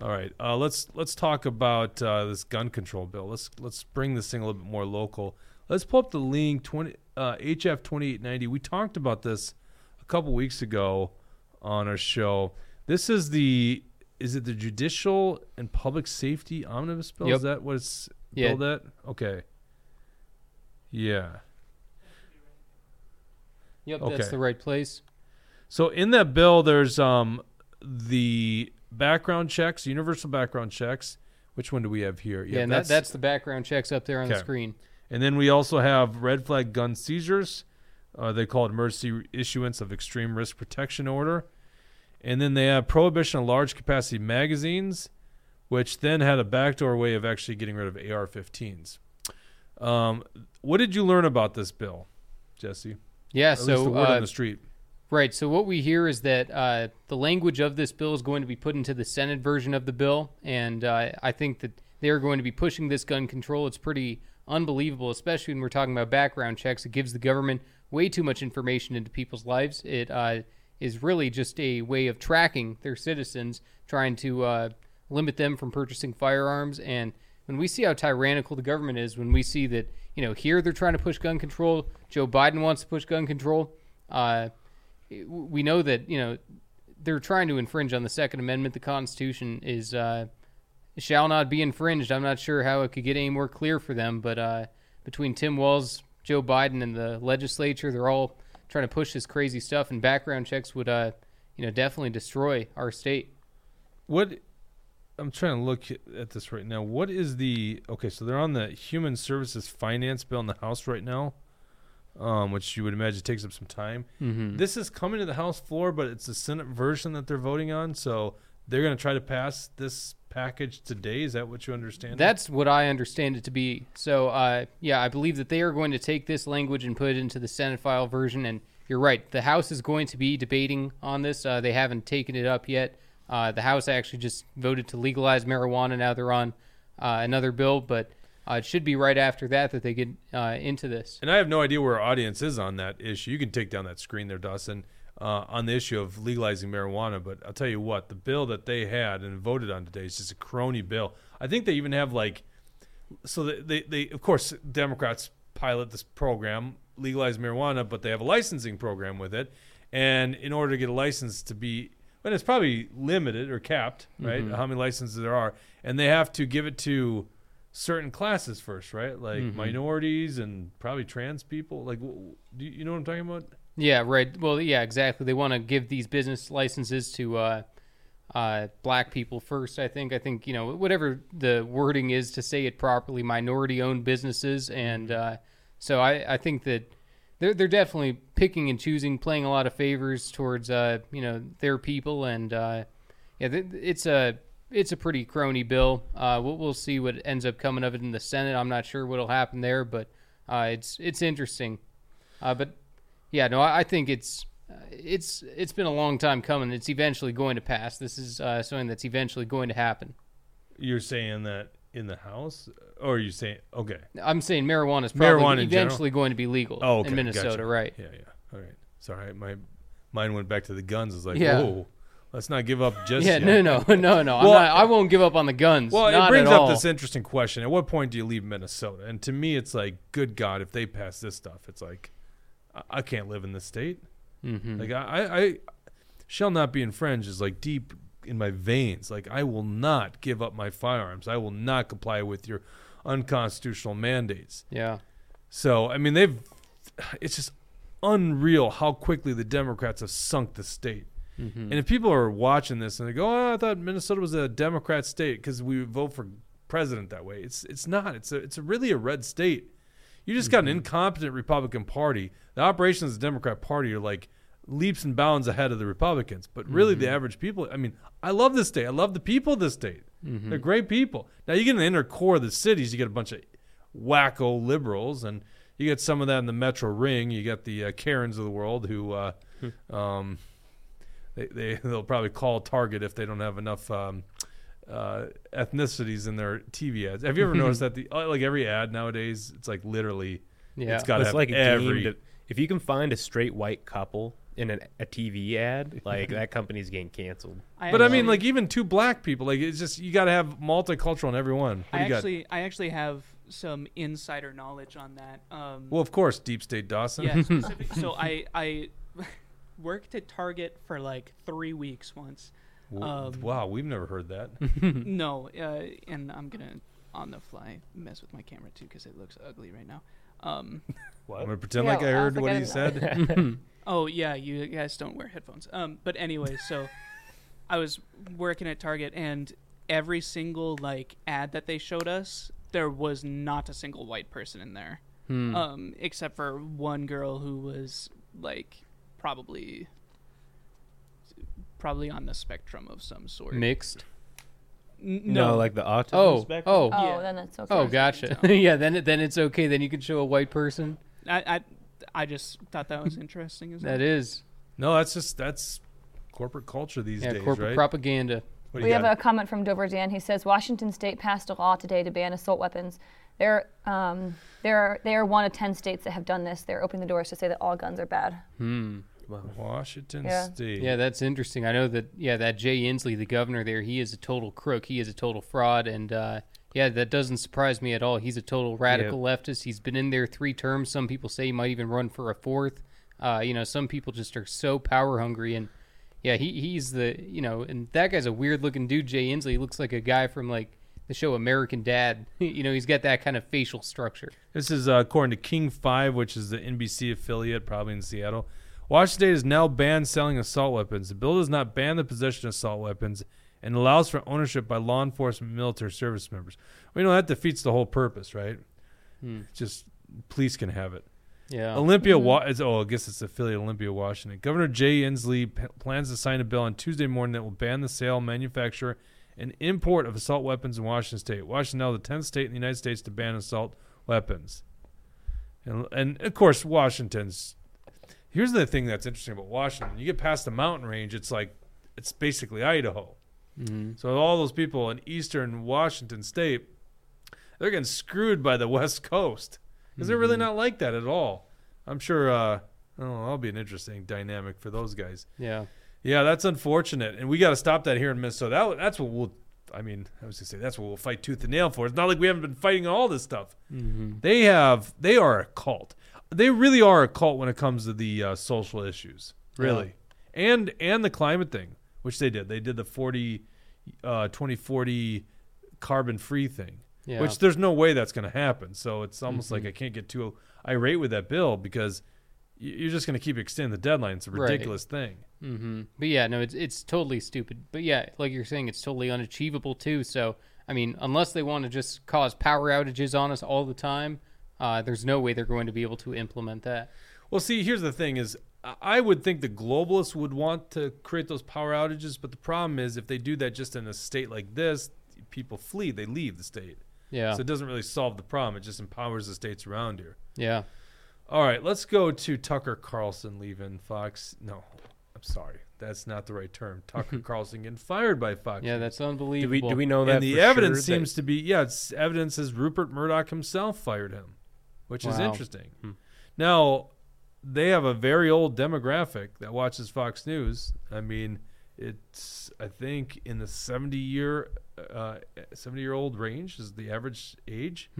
All right, uh, let's let's talk about uh, this gun control bill. Let's let's bring this thing a little bit more local. Let's pull up the link twenty uh, HF twenty eight ninety. We talked about this a couple weeks ago on our show. This is the is it the judicial and public safety omnibus bill?
Yep.
Is that what it's
Yeah.
billed at? Okay. Yeah.
Yep,
Okay.
that's the right place.
So in that bill, there's um the background checks, universal background checks. Which one do we have here?
Yeah, and that, that's the background checks up there on the screen.
and then we also have red flag gun seizures. Uh, they call it emergency issuance of extreme risk protection order. And then they have prohibition of large capacity magazines, which then had a backdoor way of actually getting rid of AR-15s. Um, what did you learn about this bill, Jesse?
Yeah, so
the word
uh,
on the street.
Right. So what we hear is that uh, the language of this bill is going to be put into the Senate version of the bill, and uh, I think that they are going to be pushing this gun control. It's pretty unbelievable, especially when we're talking about background checks. It gives the government way too much information into people's lives. It uh, is really just a way of tracking their citizens, trying to uh, limit them from purchasing firearms. And when we see how tyrannical the government is, when we see that, you know, here they're trying to push gun control, Joe Biden wants to push gun control, uh, we know that, you know, they're trying to infringe on the Second Amendment. The Constitution is uh, shall not be infringed. I'm not sure how it could get any more clear for them, but uh, between Tim Walz, Joe Biden, and the legislature, they're all trying to push this crazy stuff. And background checks would, uh, you know, definitely destroy our state.
What I'm trying to look at this right now. What is the okay? So they're on the Human Services Finance Bill in the House right now, um, which you would imagine takes up some time.
Mm-hmm.
This is coming to the House floor, but it's the Senate version that they're voting on. So they're going to try to pass this package today. Is that what you understand?
That's what I understand it to be. So, uh, yeah, I believe that they are going to take this language and put it into the Senate file version. And you're right, the House is going to be debating on this. Uh, they haven't taken it up yet. Uh, the House actually just voted to legalize marijuana. Now they're on uh, another bill, but uh, it should be right after that that they get uh, into this.
And I have no idea where our audience is on that issue. You can take down that screen there, Dawson, uh, on the issue of legalizing marijuana. But I'll tell you what, the bill that they had and voted on today is just a crony bill. I think they even have like, so they, they, they of course, Democrats pilot this program, legalize marijuana, but they have a licensing program with it. And in order to get a license to be, but it's probably limited or capped, right? How many licenses there are. And they have to give it to certain classes first, right? Like minorities and probably trans people. Like, do you, you know what I'm talking about?
Yeah, right. Well, yeah, exactly. They want to give these business licenses to uh, uh, black people first. I think. I think you know whatever the wording is to say it properly. Minority-owned businesses, and uh, so I, I think that they're they're definitely picking and choosing, playing a lot of favors towards uh, you know their people, and uh, yeah, it's a it's a pretty crony bill. Uh, we'll, we'll see what ends up coming of it in the Senate. I'm not sure what'll happen there, but uh, it's it's interesting. Uh, but yeah, no, I, I think it's uh, it's it's been a long time coming. It's eventually going to pass. This is uh, something that's eventually going to happen.
You're saying that in the House, or are you saying okay?
I'm saying marijuana is probably
Marijuana
eventually going to be legal
Oh, okay,
in Minnesota,
gotcha.
right?
Yeah, yeah. All right. Sorry, my mind went back to the guns. It's like,
Yeah.
whoa, let's not give up just
Yeah,
yet.
no, no, no, no. I'm
Well,
not, I won't give up on the guns.
Well,
not
it brings up
all.
this interesting question. At what point do you leave Minnesota? And to me, it's like, good God, if they pass this stuff, it's like, I, can't live in this state.
Mhm.
Like, I, I, I shall not be infringed is like deep in my veins. Like, I will not give up my firearms. I will not comply with your unconstitutional mandates.
Yeah,
So, I mean, they've, it's just unreal how quickly the Democrats have sunk the state. And if people are watching this and they go, "Oh, I thought Minnesota was a Democrat state because we vote for president that way," it's it's not. It's a it's a really a red state. You just got an incompetent Republican Party. The operations of the Democrat Party are like leaps and bounds ahead of the Republicans. But really, the average people. I mean, I love this state. I love the people of this state. They're great people. Now you get in the inner core of the cities, you get a bunch of wacko liberals, and you get some of that in the metro ring. You get the uh, Karens of the world who, uh, um, they, they they'll probably call Target if they don't have enough um, uh, ethnicities in their TV ads. Have you ever noticed that the uh, like every ad nowadays, it's like literally,
yeah.
it's got to
It's
have
like
every.
deemed, if you can find a straight white couple in an, a TV ad, like that company's getting canceled.
but I mean,
actually-
like even two black people, like it's just you got to have multicultural in every one. What
I
do you got?
actually, I actually have some insider knowledge on that. Um,
Well, of course, Deep State Dawson.
yeah, so I, I worked at Target for like three weeks once. Um,
wow, we've never heard that.
no, uh, and I'm gonna on the fly mess with my camera too because it looks ugly right now. Um,
I'm gonna pretend
Yeah,
like I
I
heard
was
what he said.
Oh yeah, you guys don't wear headphones. Um, but anyway, so I was working at Target, and every single like ad that they showed us, there was not a single white person in there,
Hmm.
um, except for one girl who was like probably probably on the spectrum of some sort.
mixed.
N-
No,
no,
like the autism
Oh,
spectrum.
oh,
Oh,
Yeah.
then it's okay.
oh, gotcha. yeah, then it, then it's okay. Then you can show a white person.
I, I I just thought that was interesting as well.
That is,
no, that's just that's corporate culture these
yeah,
days,
corporate
right?
propaganda.
We
you
have
got?
a comment from Dover Dan. He says Washington State passed a law today to ban assault weapons. They're um, they're they are one of ten states that have done this. They're opening the doors to say that all guns are bad.
Hmm.
Washington
Yeah.
State.
Yeah, that's interesting. I know that. Yeah, that Jay Inslee, the governor there, he is a total crook. He is a total fraud, and uh, yeah, that doesn't surprise me at all. He's a total radical leftist. He's been in there three terms. Some people say he might even run for a fourth. Uh, you know, some people just are so power hungry, and yeah, he he's the you know, and that guy's a weird looking dude. Jay Inslee he looks like a guy from like the show American Dad. you know, he's got that kind of facial structure.
This is uh, according to King 5, which is the NBC affiliate, probably in Seattle. Washington State has now banned selling assault weapons. The bill does not ban the possession of assault weapons and allows for ownership by law enforcement and military service members. We know that defeats the whole purpose, right? Hmm. Just police can have it.
Yeah.
Olympia, hmm. Wa- oh, I guess it's affiliate Olympia, Washington. Governor Jay Inslee p- plans to sign a bill on Tuesday morning that will ban the sale, manufacture, and import of assault weapons in Washington State. Washington now the tenth state in the United States to ban assault weapons, and and of course Washington's. Here's the thing that's interesting about Washington: you get past the mountain range, it's like it's basically Idaho. Mm-hmm. So all those people in eastern Washington State, they're getting screwed by the West Coast because they're really mm-hmm. not like that at all. I'm sure. Uh, oh, that'll be an interesting dynamic for those guys.
yeah.
Yeah, that's unfortunate, and we got to stop that here in Minnesota. That, that's what we'll. I mean, I was gonna say that's what we'll fight tooth and nail for. It's not like we haven't been fighting all this stuff. Mm-hmm. They have. They are a cult. They really are a cult when it comes to the uh, social issues, really, and and the climate thing, which they did. They did the 40, uh, 2040 carbon free thing,
Yeah.
which there's no way that's going to happen. So it's almost like I can't get too irate with that bill because you're just going to keep extending the deadline. It's a
Right.
ridiculous thing.
hmm But yeah, no, it's it's totally stupid. But yeah, like you're saying, it's totally unachievable too. So I mean, unless they want to just cause power outages on us all the time, uh, there's no way they're going to be able to implement that.
Well, see, here's the thing: is I- I would think the globalists would want to create those power outages, but the problem is if they do that just in a state like this, people flee, they leave the state.
Yeah,
So it doesn't really solve the problem; it just empowers the states around here.
yeah,
All right, let's go to Tucker Carlson leaving Fox. No, I'm sorry, that's not the right term. Tucker Carlson getting fired by Fox.
yeah.
News.
That's
Do
unbelievable.
we do we know that?
and the
for
evidence
sure that-
seems to be yeah, it's evidence says Rupert Murdoch himself fired him, which is
Wow.
interesting. Now they have a very old demographic that watches Fox News. I mean, it's I think in the seventy year uh, seventy year old range is the average age.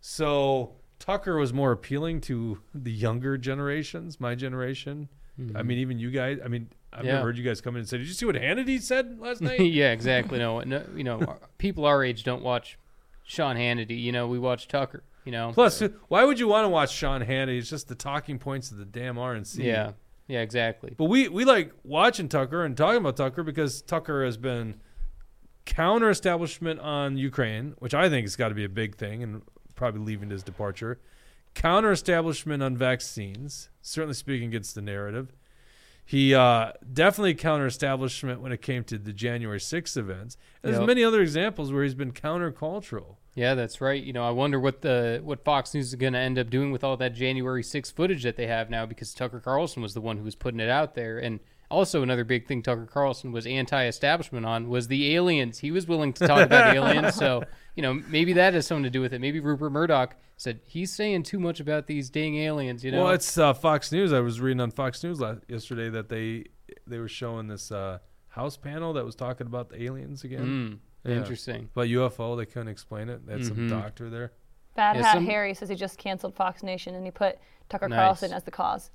So Tucker was more appealing to the younger generations, my generation. I mean, even you guys. I mean, I've
Yeah.
never heard you guys come in and say, "Did you see what Hannity said last night?"
yeah, exactly. No, no, you know, people our age don't watch Sean Hannity. You know, we watch Tucker. You know,
Plus, why would you want to watch Sean Hannity? It's just the talking points of the damn RNC.
yeah, yeah, exactly.
But we, we like watching Tucker and talking about Tucker because Tucker has been counter establishment on Ukraine, which I think has got to be a big thing and probably leaving his departure. Counter establishment on vaccines, certainly speaking against the narrative. He uh, definitely counter establishment when it came to the January 6th events. There's
Yep.
many other examples where he's been countercultural.
Yeah, that's right. You know, I wonder what the what Fox News is going to end up doing with all that January 6th footage that they have now because Tucker Carlson was the one who was putting it out there and also another big thing Tucker Carlson was anti-establishment on was the aliens. He was willing to talk about aliens, so you know maybe that has something to do with it. Maybe Rupert Murdoch said he's saying too much about these dang aliens. You know,
Well, it's uh, Fox News. I was reading on Fox News last, yesterday that they they were showing this uh, house panel that was talking about the aliens again.
Mm,
Yeah.
interesting.
But UFO, they couldn't explain it. They had some
Mhm.
doctor there.
Bad
Yeah,
Hat
some-
Harry says he just canceled Fox Nation and he put Tucker
Nice.
Carlson as the cause.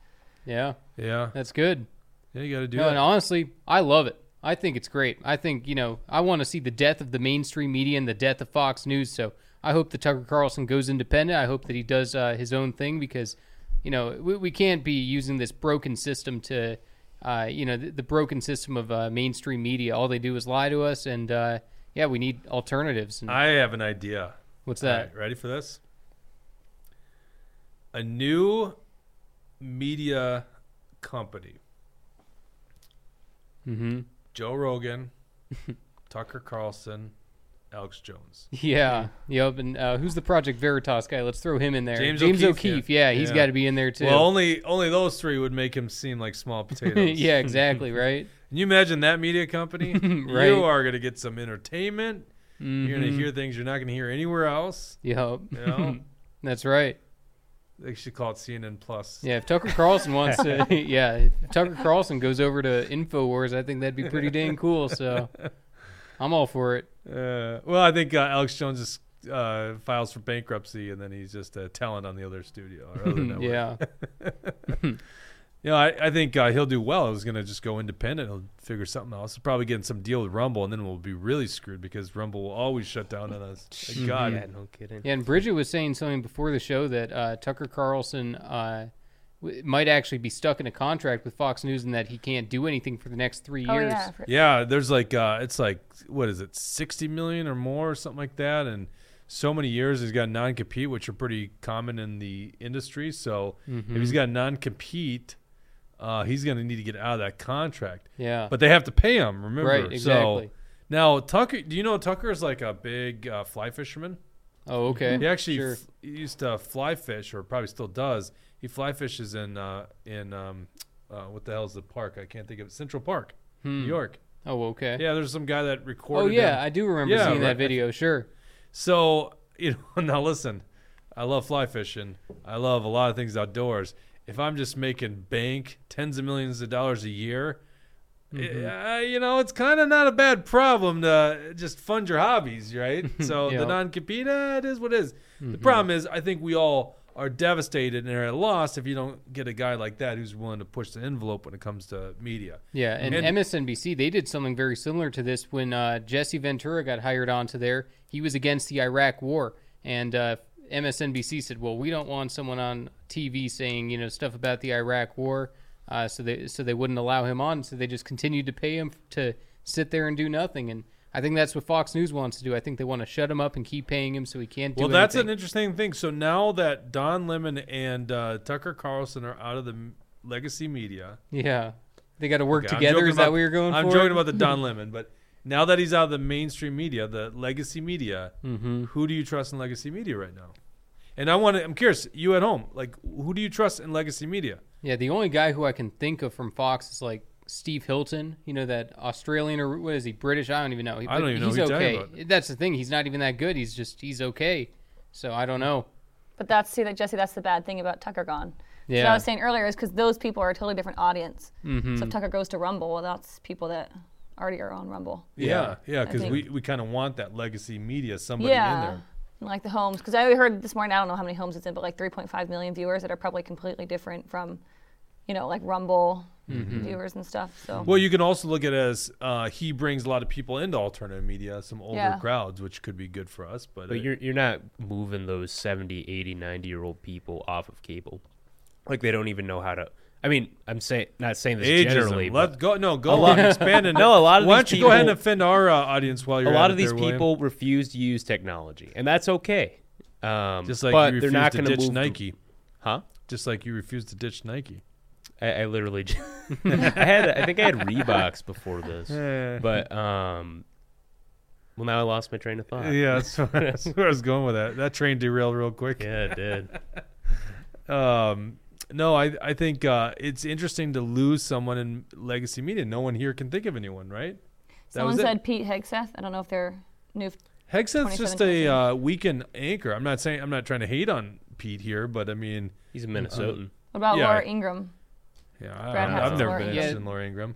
Yeah,
Yeah,
that's good.
yeah, you got to do
No,
that.
and honestly, I love it. I think it's great. I think, you know, I want to see the death of the mainstream media and the death of Fox News. So I hope that Tucker Carlson goes independent. I hope that he does uh, his own thing because, you know, we, we can't be using this broken system to, uh, you know, the, the broken system of uh, mainstream media. All they do is lie to us. And, uh, yeah, we need alternatives. And
I have an idea.
what's that?
right, ready for this? A new media company.
Mm-hmm.
Joe Rogan, Tucker Carlson, Alex Jones.
Yeah. Yep. And uh, who's the Project Veritas guy? Let's throw him in there.
James
James
O'Keefe,
O'Keefe.
yeah.
Yeah, he's
Yeah.
got to be in there too.
Well, only only those three would make him seem like small potatoes.
yeah, exactly. Right.
Can you imagine that media company?
Right.
You are going to get some entertainment. You're gonna
Mhm.
hear things you're not gonna hear anywhere else.
Yep.
You know,
That's right.
They should call it CNN Plus.
Yeah, if Tucker Carlson wants to, yeah, if Tucker Carlson goes over to Infowars, I think that'd be pretty dang cool. So I'm all for it.
Uh, well, I think uh, Alex Jones just uh, files for bankruptcy, and then he's just a talent on the other studio or other network.
yeah.
You know, I, I think uh, he'll do well. He's going to just go independent. He'll figure something else. He'll probably get in some deal with Rumble, and then we'll be really screwed because Rumble will always shut down on us. Thank God.
Yeah, no kidding.
Yeah, and Bridget was saying something before the show that uh, Tucker Carlson uh, w- might actually be stuck in a contract with Fox News and that he can't do anything for the next three
Oh
years.
yeah.
Yeah, there's like uh, it's like what is it, sixty million or more, or something like that, and so many years he's got non-compete, which are pretty common in the industry. So if he's got non-compete, uh, he's going to need to get out of that contract.
Yeah.
But they have to pay him. Remember,
right, exactly.
So now Tucker, do you know Tucker is like a big uh, fly fisherman?
oh, okay.
He actually
Sure.
f- he used to fly fish, or probably still does. He fly fishes in uh, in um, uh, what the hell is the park? I can't think of it. Central Park, New York.
Oh, okay.
Yeah, there's some guy that recorded.
oh, yeah.
him.
I do remember
Yeah,
seeing
right.
that video. Sure.
So you know, now listen, I love fly fishing. I love a lot of things outdoors. If I'm just making bank tens of millions of dollars a year, uh, you know, it's kind of not a bad problem to just fund your hobbies, right? So
Yeah.
the non-compete, eh, it is what it is. The problem is, I think we all are devastated and are at a loss if you don't get a guy like that who's willing to push the envelope when it comes to media.
Yeah, and,
And-
MSNBC they did something very similar to this when uh, Jesse Ventura got hired onto there. He was against the Iraq War, and uh, MSNBC said, "Well, we don't want someone on TV saying you know stuff about the Iraq War." Uh, so they so they wouldn't allow him on. So they just continued to pay him to sit there and do nothing. And I think that's what Fox News wants to do. I think they want to shut him up and keep paying him so he can't do anything.
Well, that's an interesting thing. So now that Don Lemon and uh, Tucker Carlson are out of the legacy media,
yeah. They got to work
Okay,
together. Is that
about-
what you're going
I'm
for?
joking about the Don Lemon, but now that he's out of the mainstream media, the legacy media,
Mm-hmm.
who do you trust in legacy media right now? And I want to. I'm curious. You at home, like, who do you trust in legacy media?
Yeah, the only guy who I can think of from Fox is like Steve Hilton. You know that Australian or what is he British? I don't even know.
I don't even know
He's okay.
about.
That's the thing. He's not even that good. He's just he's okay. So I don't know.
But that's see that Jesse. That's the bad thing about Tucker gone. So
Yeah.
I was saying earlier is because those people are a totally different audience.
Mm-hmm.
So if Tucker goes to Rumble, well, that's people that already are on Rumble.
Yeah, yeah, because
think-
we, we kind of want that legacy media, somebody in there.
And like the homes, because I heard this morning. I don't know how many homes it's in, but like 3.5 million viewers that are probably completely different from, you know, like Rumble viewers and stuff. So
Well, you can also look at it as uh, he brings a lot of people into alternative media, some older
Yeah.
crowds, which could be good for us. But,
But
uh,
you're you're not moving those 70, 80, 90 year old people off of cable. Like they don't even know how to. I mean, I'm saying not saying this
ageism.
generally,
Let's go. No, go
A lot-
on, expand it.
No, a lot of
Why
these
don't you go ahead and offend our uh, audience while you're
a
at
lot
it
of these
there, William?
people refuse to use technology, and that's okay. Um,
just like
but
you
they're not going to
ditch
move
Nike,
huh?
just like you refuse to ditch Nike.
I, I literally, j- I had, I think I had Reeboks before this, but um, well, now I lost my train of thought.
Yeah, that's where, that's where I was going with that. That train derailed real quick.
Yeah, it did.
Um, no, I I think uh, it's interesting to lose someone in legacy media. No one here can think of anyone, right? That
someone
was it.
said Pete Hegseth. I don't know if they're new.
Hegseth's just a uh, weekend anchor. I'm not saying I'm not trying to hate on Pete here, but I mean,
He's a Minnesotan.
What about
Yeah.
Laura Ingraham?
yeah, I, I've never
Laura
been interested
Yeah.
in Laura Ingraham.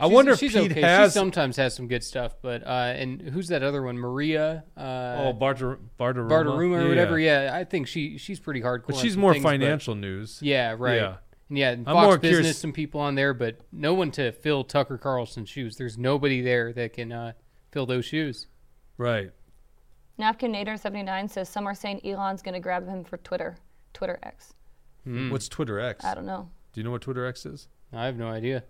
I
She's-
wonder if
she's
Pete
okay.
has.
She sometimes has some good stuff, but uh, and who's that other one? Maria. Uh,
oh, Barter, Barteruma,
Barteruma or whatever. Yeah, I think she she's pretty hardcore.
but she's more
things, but-
financial news.
Yeah, right.
Yeah.
And yeah, and
I'm
Fox
more
Business,
curious-
some people on there, but no one to fill Tucker Carlson's shoes. There's nobody there that can uh, fill those shoes.
Right.
Napkin Nader 79 says some are saying Elon's going to grab him for Twitter. Twitter X.
Hmm.
What's Twitter X?
I don't know.
Do you know what Twitter X is?
I have no idea.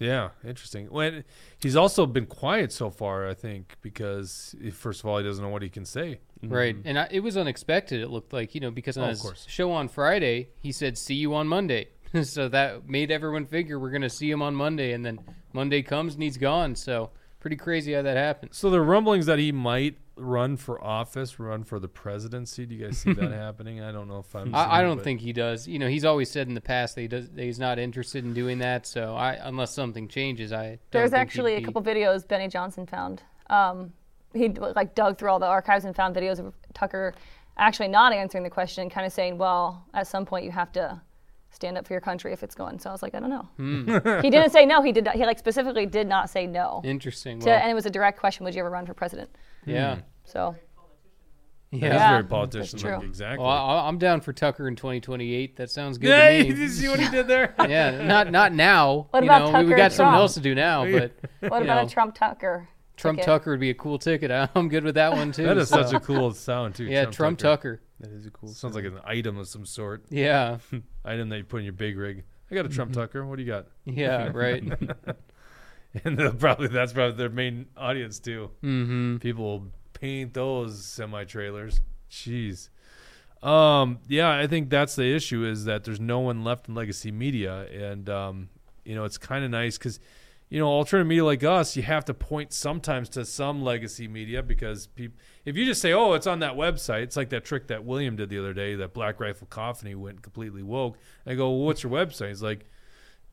Yeah, interesting. When he's also been quiet so far, I think, because first of all, he doesn't know what he can say. Mm-hmm.
Right, and I, it was unexpected. It looked like you know because oh, on
Oh,
his
course.
show on Friday he said "See you on Monday," so that made everyone figure we're going to see him on Monday, and then Monday comes and he's gone. So pretty crazy how that happened.
So the rumblings that he might run for office, run for the presidency. Do you guys see that happening? I don't know if I'm.
I, I don't
but-
think he does. You know, he's always said in the past that he does. That he's not interested in doing that. So I, unless something changes, I. Don't
There's
think he'd
actually a
be-
couple videos Benny Johnson found. Um, he like dug through all the archives and found videos of Tucker actually not answering the question, kind of saying, "Well, at some point you have to stand up for your country if it's going." So I was like, I don't know.
Hmm.
he didn't say no. He did. Not, he like specifically did not say no.
Interesting.
To,
Well,
and it was a direct question: Would you ever run for president?
yeah.
So
That's
Yeah.
Yeah,
very politician like exactly.
Well, I, I'm down for Tucker in 2028. That sounds good
yeah,
to me.
you see what he did there?
yeah, not not now.
What
you
about
know, we- we got
and
something
Trump?
else to do now, but
what about
know,
a Trump Tucker?
Trump
ticket?
Tucker would be a cool ticket. I'm good with that one too.
That is
so-
such a cool sound too.
yeah, Trump, Tucker.
That is a cool.
Sounds like an item of some sort.
Yeah,
Item that you put in your big rig. I got a Trump Tucker. What do you got?
yeah, right.
And they'll probably that's probably their main audience too.
mm-hmm.
People will paint those semi trailers. Jeez. Um, yeah, I think that's the issue is that there's no one left in legacy media, and um, you know it's kind of nice because you know alternative media like us, you have to point sometimes to some legacy media because. If you just say, "Oh, it's on that website," it's like that trick that William did the other day. That Black Rifle Coffee went completely woke. I go, well, "What's your website?" He's like,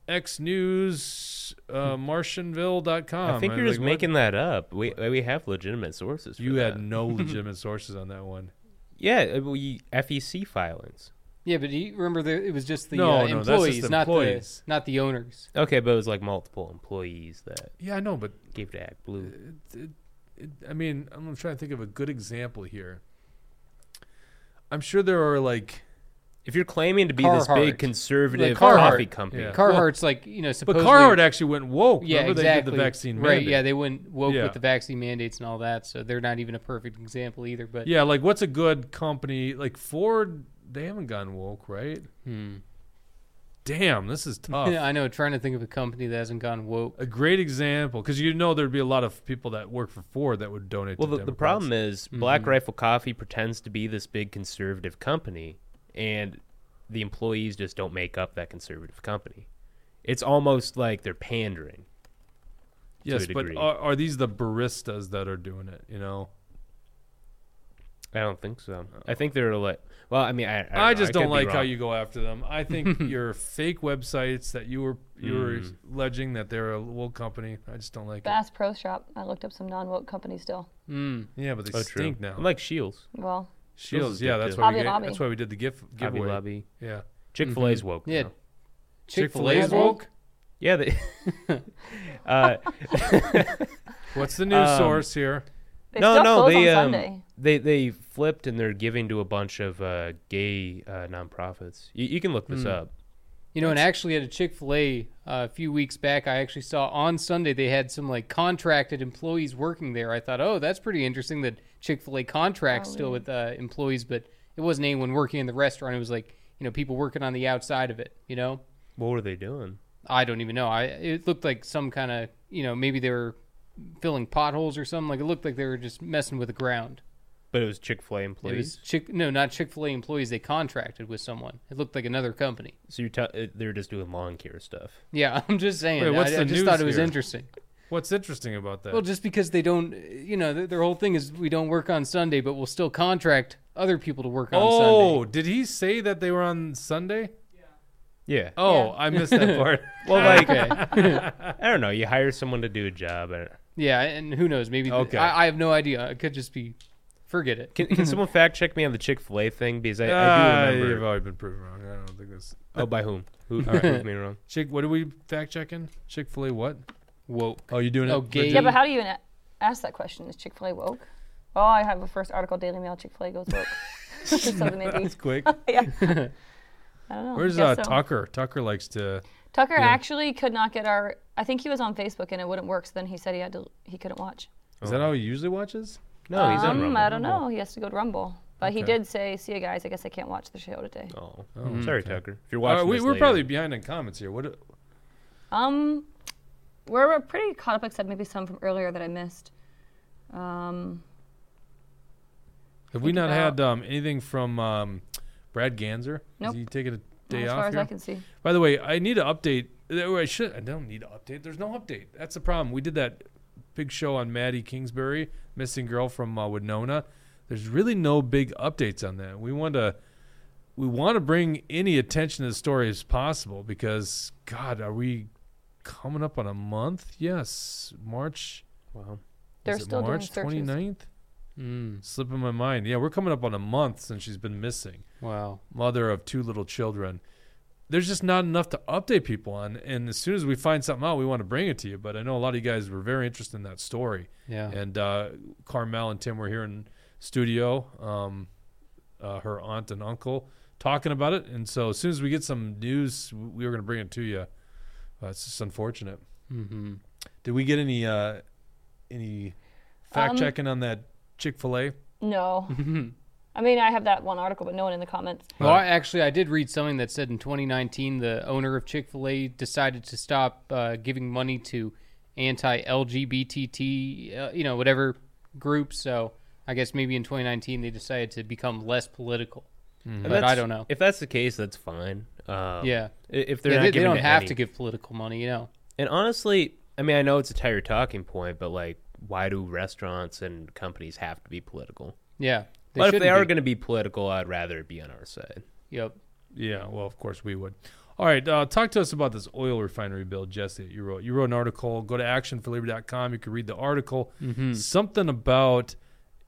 "X News uh, Martianville.com."
I think you're just
like, "What?"
making that up. We we have legitimate sources. For
You
that.
had no legitimate sources on that one.
yeah, uh, we FEC filings.
Yeah, but do you remember there, it was just the
No,
uh,
no, that's just
employees, not
employees.
the not the owners.
Okay, but it was like multiple employees that
Yeah, I know, but
gave to Act Blue.
it, it, it, I mean, I'm trying to think of a good example here. I'm sure there are like,
If you're claiming to be this
Carhartt.
big conservative
Like Carhartt.
coffee company,
Yeah.
Carhartt's like you know
but
supposedly.
Carhartt actually went woke.
yeah,
Remember
exactly.
they did the vaccine
right?
mandate.
Yeah, they went woke
Yeah.
with the vaccine mandates and all that, so they're not even a perfect example either. But
Yeah, like what's a good company like Ford? They haven't gone woke, right?
Hmm.
Damn, this is tough.
Yeah, I know. Trying to think of a company that hasn't gone woke.
A great example because you know there'd be a lot of people that work for Ford that would donate.
Well,
to
the, the
Democrats.
problem is Black
Mm-hmm.
Rifle Coffee pretends to be this big conservative company, and the employees just don't make up that conservative company. It's almost like they're pandering.
yes, but are, are these the baristas that are doing it? You know,
I don't think so. I think they're like, well, I mean, I, I, don't
I just
could
don't
be
like how you go after them. I think your fake websites that you were you were
Mm.
alleging that they're a woke company. I just don't like
Bass Pro Shop. I looked up some non-woke companies still.
Mm.
Yeah, but they
Oh, true.
stink now.
I'm like Shields,
Well,
Shields, yeah, that's
too.
why we gave,
Lobby.
that's why we did the gift
Hobby
giveaway.
Lobby,
Yeah,
Chick Fil A's woke.
Yeah,
now.
Chick Fil
Chick-fil-A's
woke.
yeah. They, uh,
What's the news
Um,
source here?
they
no,
still
no,
close
they
on
um,
Sunday.
they they flipped and they're giving to a bunch of uh, gay uh, nonprofits. You, you can look this
Hmm.
up.
You know, and actually at a Chick Fil A uh, a few weeks back, I actually saw on Sunday they had some like contracted employees working there. I thought, oh, that's pretty interesting that Chick Fil A contracts
Oh,
still
really?
with uh, employees, but it wasn't anyone working in the restaurant. It was like you know people working on the outside of it. You know,
What were they doing?
I don't even know. I it looked like some kind of you know maybe they were filling potholes or something. Like it looked like they were just messing with the ground.
But it was Chick Fil A
It was
employees.
Chick no, not Chick Fil A employees. They contracted with someone. It looked like another company.
So you're t- uh, they're just doing lawn care stuff.
Yeah, I'm just saying.
Wait, what's
I,
the
I just
news
thought it was
here?
interesting.
What's interesting about that?
Well, just because they don't, you know, their, their whole thing is we don't work on Sunday, but we'll still contract other people to work on Sunday.
oh, did he say that they were on Sunday?
Yeah.
Oh,
Yeah.
I missed that part.
Well, like I don't know. You hire someone to do a job. And,
yeah, and who knows? Maybe. the-
Okay.
I, I have no idea. It could just be. Forget it.
can, can someone fact check me on the Chick Fil A thing because I,
Ah,
I do
You've
remember.
already been proven wrong. I don't think this.
Oh, by whom? Who proved me wrong?
Chick, what are we fact checking? Chick Fil A, what?
Woke.
Oh, you doing
Oh,
it?
gay-
legit?
Yeah, but how do you even a- ask that question? Is Chick Fil A woke? Oh, I have a first article, Daily Mail. Chick Fil A goes woke. so maybe,
That's quick.
yeah. I don't know.
Where's
I
uh,
so.
Tucker? Tucker likes to.
Tucker
Yeah.
actually could not get our. I think he was on Facebook and it wouldn't work. So then he said he had to. He couldn't watch.
Is that how he usually watches?
No, he's on
um,
Rumble.
I don't know. He has to go to Rumble. But he did say, "See you guys. I guess I can't watch the show today."
Oh,
Oh,
sorry,
okay.
Tucker. If you're
Uh,
watching,
we,
this
we're
later.
probably behind in comments here. What?
Um, we're, pretty caught up, except maybe some from earlier that I missed. Um,
Have we not
about-
had um, anything from um, Brad Ganzer?
Nope.
Is he taking a day
as
off
far as
here?
I can see.
By the way, I need to update. uh, I should. I don't need to update. There's no update. That's the problem. We did that big show on Maddie Kingsbury, missing girl from uh, Winona. There's really no big updates on that. We want to. We want to bring any attention to the story as possible because God, are we coming up on a month? Yes, March.
Wow.
They're
is
still doing
March
searches.
29th?
Mm,
Slipping my mind. Yeah, we're coming up on a month since she's been missing.
wow.
Mother of two little children. There's just not enough to update people on. And as soon as we find something out, we want to bring it to you. But I know a lot of you guys were very interested in that story.
Yeah.
And uh, Carmel and Tim were here in studio, um, uh, her aunt and uncle, talking about it. And so as soon as we get some news, we were going to bring it to you. Uh, it's just unfortunate.
mm-hmm.
Did we get any uh, any fact
Um,
checking on that Chick Fil A?
No. I mean, I have that one article, but no one in the comments.
Well, I, actually, I did read something that said in 2019 the owner of Chick Fil A decided to stop uh, giving money to anti-LGBT, uh, you know, whatever groups. So I guess maybe in 2019 they decided to become less political.
And
But I don't know.
If that's the case, that's fine. Um,
Yeah.
If they're
Yeah,
not
they, they don't
it
have
any-
to give political money, you know.
And honestly, I mean, I know it's a tired talking point, but like, why do restaurants and companies have to be political?
Yeah.
But if they
shouldn't
are going to be political, I'd rather it be on our side.
Yep.
Yeah, well, of course we would. All right, uh, talk to us about this oil refinery bill, Jesse. that You wrote you wrote an article. Go to actionforliberty.com. You can read the article.
Mm-hmm.
Something about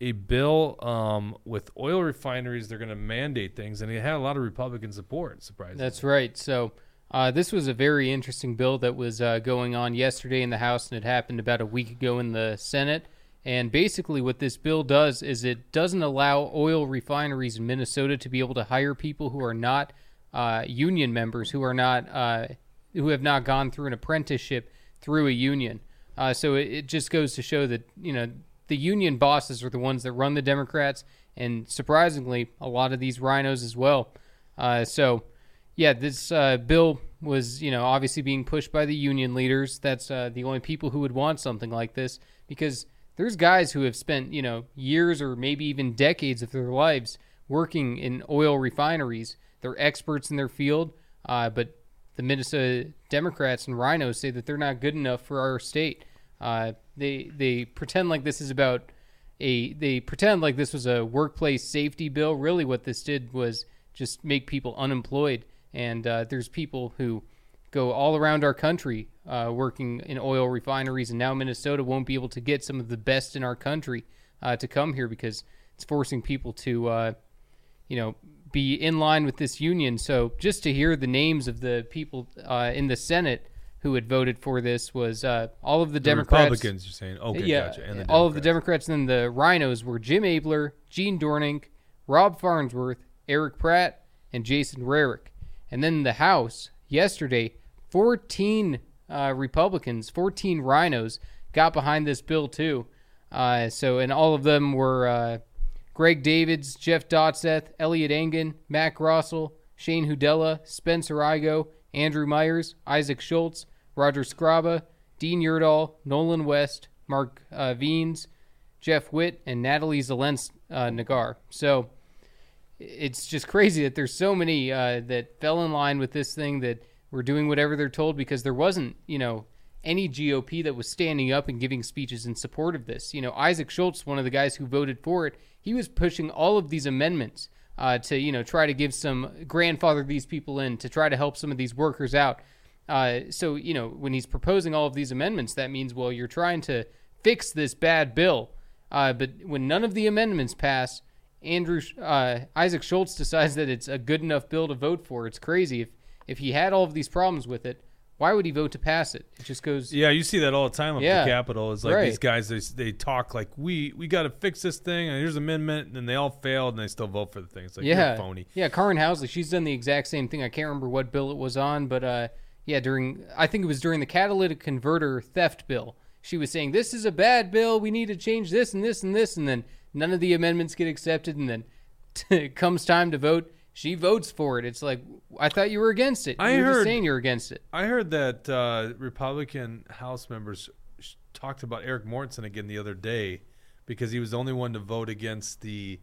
a bill um, with oil refineries. They're going to mandate things, and it had a lot of Republican support. Surprisingly,
That's right. So uh, this was a very interesting bill that was uh, going on yesterday in the House, and it happened about a week ago in the Senate. And basically, what this bill does is it doesn't allow oil refineries in Minnesota to be able to hire people who are not uh, union members, who are not uh, who have not gone through an apprenticeship through a union. Uh, so it, it just goes to show that you know the union bosses are the ones that run the Democrats, and surprisingly, a lot of these rhinos as well. Uh, so yeah, this uh, bill was, you know, obviously being pushed by the union leaders. That's uh, the only people who would want something like this because there's guys who have spent, you know, years or maybe even decades of their lives working in oil refineries. They're experts in their field, uh, but the Minnesota Democrats and rhinos say that they're not good enough for our state. Uh, they they pretend like this is about a they pretend like this was a workplace safety bill. Really, what this did was just make people unemployed. And uh, there's people who go all around our country uh, working in oil refineries, and now Minnesota won't be able to get some of the best in our country uh, to come here because it's forcing people to, uh, you know, be in line with this union. So just to hear the names of the people uh, in the Senate who had voted for this was uh, all of the
The
Democrats.
Republicans. You're saying okay,
yeah,
gotcha. And the
all of the
Democrats.
And then the rhinos were Jim Abeler, Gene Dornink, Rob Farnsworth, Eric Pratt, and Jason Rarick. And then the House yesterday, 14 uh, Republicans, 14 rhinos got behind this bill too. Uh, so, and all of them were uh, Greg Davids, Jeff Dotseth, Elliott Engen, Mac Rossell, Shane Hudella, Spencer Igo, Andrew Myers, Isaac Schultz, Roger Skraba, Dean Urdahl, Nolan West, Mark uh, Veens, Jeff Witt, and Natalie Zelens uh, Nagar. So it's just crazy that there's so many uh, that fell in line with this thing that were doing whatever they're told because there wasn't, you know, any GOP that was standing up and giving speeches in support of this. You know, Isaac Schultz, one of the guys who voted for it, he was pushing all of these amendments uh, to, you know, try to give some grandfather these people in to try to help some of these workers out. Uh, so, you know, when he's proposing all of these amendments, that means, well, you're trying to fix this bad bill. Uh, but when none of the amendments pass, Andrew uh, Isaac Schultz decides that it's a good enough bill to vote for. It's crazy. If if he had all of these problems with it, why would he vote to pass it? It just goes.
Yeah, you see that all the time up
Yeah,
the Capitol. It's like
right.
these guys they they talk like we we got to fix this thing and here's an amendment and then they all failed and they still vote for the thing. It's like
yeah,
phony.
yeah. Karin Housley, she's done the exact same thing. I can't remember what bill it was on, but uh, yeah, during I think it was during the catalytic converter theft bill. She was saying this is a bad bill. We need to change this and this and this, and then none of the amendments get accepted, and then it comes time to vote. She votes for it. It's like I thought you were against it.
I
you were just
heard-
saying you're against it.
I heard that uh, Republican House members talked about Erik Mortensen again the other day because he was the only one to vote against the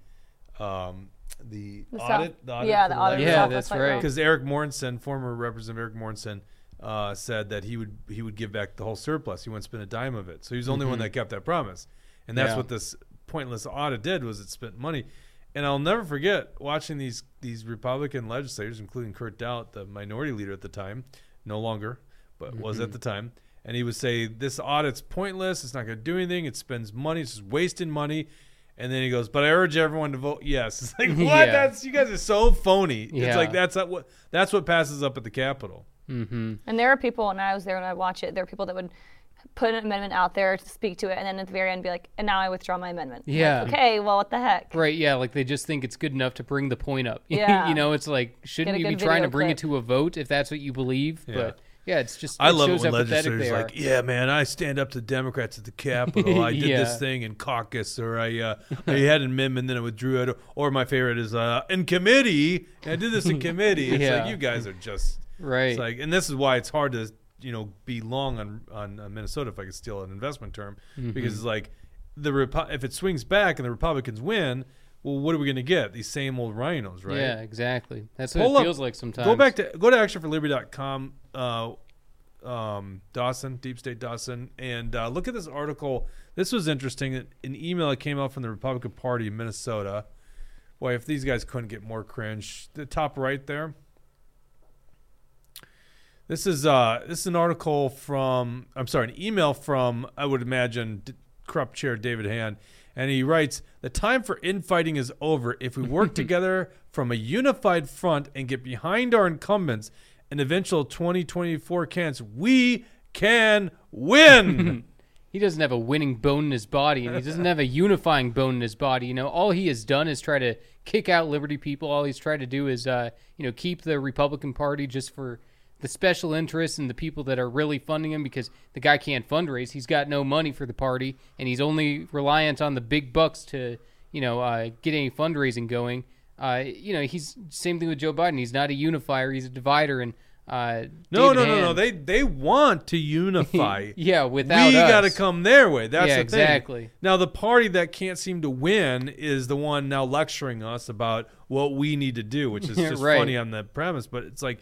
um, the,
The
audit.
South-
the audit
yeah, the
the
audit.
Yeah, that's right.
Because Erik Mortensen, former Representative Erik Mortensen, uh, said that he would he would give back the whole surplus. He wouldn't spend a dime of it. So he was the only one that kept that promise, and that's
Yeah.
what this pointless audit did was it spent money. And I'll never forget watching these these Republican legislators, including Kurt Daudt, the minority leader at the time, no longer, but was at mm-hmm. the time, and he would say this audit's pointless. It's not going to do anything. It spends money. It's just wasting money. And then he goes, "But I urge everyone to vote yes." It's like what?
Yeah.
That's you guys are so phony. It's like that's what that's what passes up at the Capitol. Mm-hmm.
And there are people, and I was there when I watch it. There are people that would put an amendment out there to speak to it, and then at the very end be like, "And now I withdraw my amendment." I'm like,
Yeah.
okay. Well, what the heck?
Right, yeah, like they just think it's good enough to bring the point up.
Yeah.
you know, it's like shouldn't you be trying to bring
clip.
it to a vote if that's what you believe?
Yeah.
But yeah, it's just
I
it
love it when legislators
are.
like, "Yeah, man, I stand up to Democrats at the Capitol. I did this thing in caucus, or I uh, I had an amendment, then I withdrew it." Or my favorite is uh, in committee. I did this in committee. It's
Yeah.
like you guys are just
right.
It's like, and this is why it's hard to you know be long on on uh, Minnesota if I could steal an investment term
Mm-hmm.
because it's like the Repu- if it swings back and the Republicans win, well, what are we going to get? These same old rhinos, right?
Yeah, exactly. That's what
Pull
it
up-
feels like sometimes.
Go back to go to actionforliberty.com, uh, um, Dawson, Deep State Dawson, and uh, look at this article. This was interesting. An email that came out from the Republican Party in Minnesota. Boy, if these guys couldn't get more cringe, the top right there. This is uh, this is an article from I'm sorry, an email from I would imagine D- corrupt chair David Hann, and he writes: "The time for infighting is over. If we work together from a unified front and get behind our incumbents and eventual 2024 cans, we can win."
he doesn't have a winning bone in his body, and he doesn't have a unifying bone in his body. You know, all he has done is try to kick out Liberty people. All he's tried to do is, uh, you know, keep the Republican Party just for the special interests and the people that are really funding him because the guy can't fundraise. He's got no money for the party, and he's only reliant on the big bucks to, you know, uh, get any fundraising going. Uh, you know, he's same thing with Joe Biden. He's not a unifier; he's a divider. And uh,
no,
David
no, no, no. They they want to unify.
yeah, without
we got to come their way. That's
Yeah,
the thing.
exactly.
Now the party that can't seem to win is the one now lecturing us about what we need to do, which is just
right.
funny on the premise. But it's like,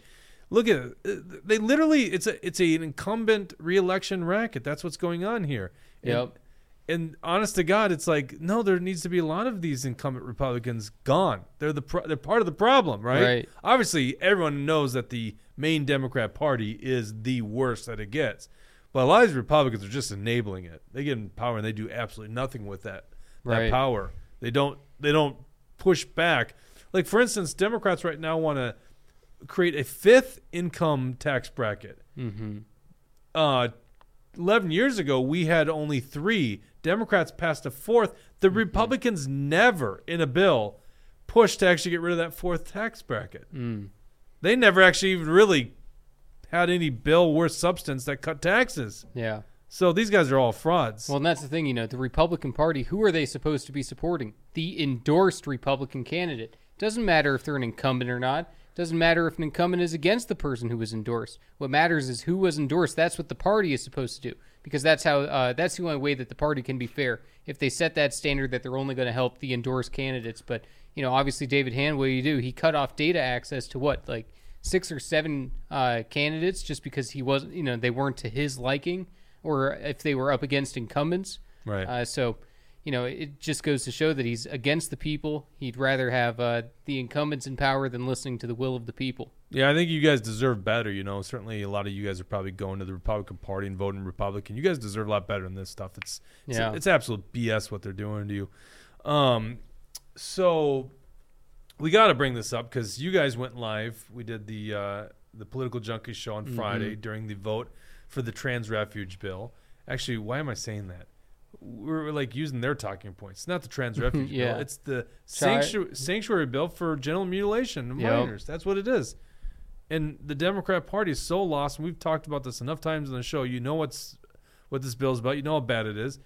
look at it. Uh, They literally it's a it's a, an incumbent reelection racket. That's what's going on here. And-
Yep.
And honest to God, it's like no, there needs to be a lot of these incumbent Republicans gone. They're the pro- they're part of the problem, right?
Right.
Obviously, everyone knows that the main Democrat Party is the worst that it gets, but a lot of these Republicans are just enabling it. They get in power and they do absolutely nothing with that that
Right.
power. They don't they don't push back. Like for instance, Democrats right now want to create a fifth income tax bracket.
Mm-hmm.
Uh, Eleven years ago, we had only three. Democrats passed a fourth. The
Mm-hmm.
Republicans never, in a bill, pushed to actually get rid of that fourth tax bracket.
Mm.
They never actually even really had any bill worth substance that cut taxes.
Yeah.
So these guys are all frauds.
Well, and that's the thing, you know, the Republican Party, who are they supposed to be supporting? The endorsed Republican candidate. Doesn't matter if they're an incumbent or not. Doesn't matter if an incumbent is against the person who was endorsed. What matters is who was endorsed. That's what the party is supposed to do because that's how uh, that's the only way that the party can be fair. If they set that standard that they're only going to help the endorsed candidates, but you know, obviously David Hann, what do you do? He cut off data access to what, like six or seven uh, candidates, just because he wasn't, you know, they weren't to his liking, or if they were up against incumbents.
Right.
Uh, so, you know, it just goes to show that he's against the people. He'd rather have uh, the incumbents in power than listening to the will of the people.
yeah, I think you guys deserve better. You know, certainly a lot of you guys are probably going to the Republican Party and voting Republican. You guys deserve a lot better than this stuff. It's it's,
Yeah.
it's absolute BS what they're doing to you. Um, so we got to bring this up because you guys went live. We did the uh, the political junkie show on Friday during the vote for the trans refuge bill. Actually, why am I saying that? We're like using their talking points. It's not the trans refuge
Yeah.
bill. It's the sanctuary, sanctuary bill for genital mutilation of
Yep.
minors. That's what it is. And the Democrat Party is so lost. And we've talked about this enough times on the show. You know what's what this bill is about. You know how bad it is.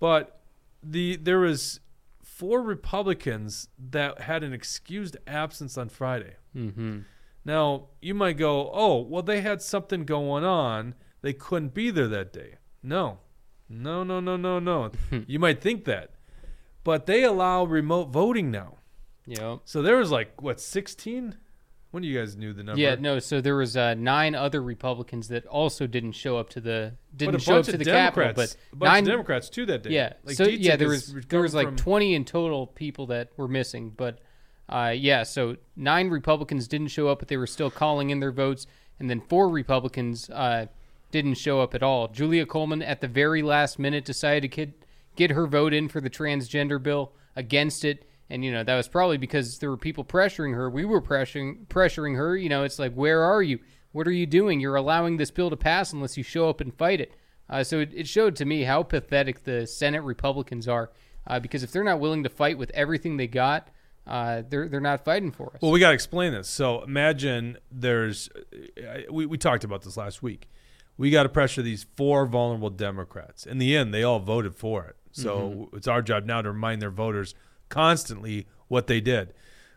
But the there was four Republicans that had an excused absence on Friday.
Mm-hmm.
Now you might go, oh, well, they had something going on. They couldn't be there that day. No, no, no, no, no, no. you might think that, but they allow remote voting now.
Yep.
So there was like what sixteen? When you guys knew the number?
Yeah, no. So there was uh, nine other Republicans that also didn't show up to the didn't show up to the
Democrats,
Capitol.
a bunch
nine,
of Democrats too that day.
yeah.
Like
so yeah, there was there was like
from-
twenty in total people that were missing. But uh, yeah, so nine Republicans didn't show up, but they were still calling in their votes, and then four Republicans uh, didn't show up at all. Julia Coleman, at the very last minute, decided to get, her vote in for the transgender bill against it. And, you know, that was probably because there were people pressuring her. We were pressuring, pressuring her. You know, it's like, where are you? What are you doing? You're allowing this bill to pass unless you show up and fight it. Uh, so it, it showed to me how pathetic the Senate Republicans are. Uh, because if they're not willing to fight with everything they got, uh, they're they're not fighting for us.
Well, we got to explain this. So imagine there's, we, we talked about this last week. We got to pressure these four vulnerable Democrats. In the end, they all voted for it. So mm-hmm. it's our job now to remind their voters constantly what they did.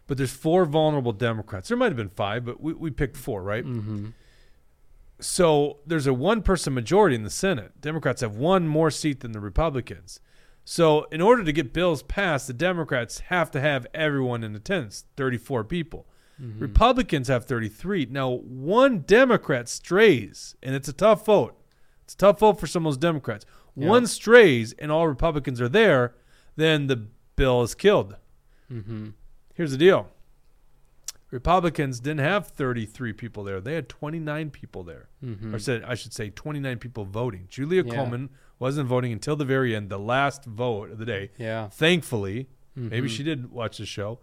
But there's four vulnerable Democrats. There might have been five, but we, we picked four, right? Mm-hmm. So there's a one person majority in the Senate. Democrats have one more seat than the Republicans. So in order to get bills passed, the Democrats have to have everyone in attendance, 34 people. Mm-hmm. Republicans have 33. Now, one Democrat strays, and it's a tough vote. It's a tough vote for some of those Democrats. One strays, and all Republicans are there, then the bill is killed. Mm-hmm. Here's the deal Republicans didn't have 33 people there. They had 29 people there. Mm-hmm. Or said I should say 29 people voting. Julia
Yeah.
Coleman wasn't voting until the very end, the last vote of the day.
Yeah.
Thankfully, maybe she did watch the show.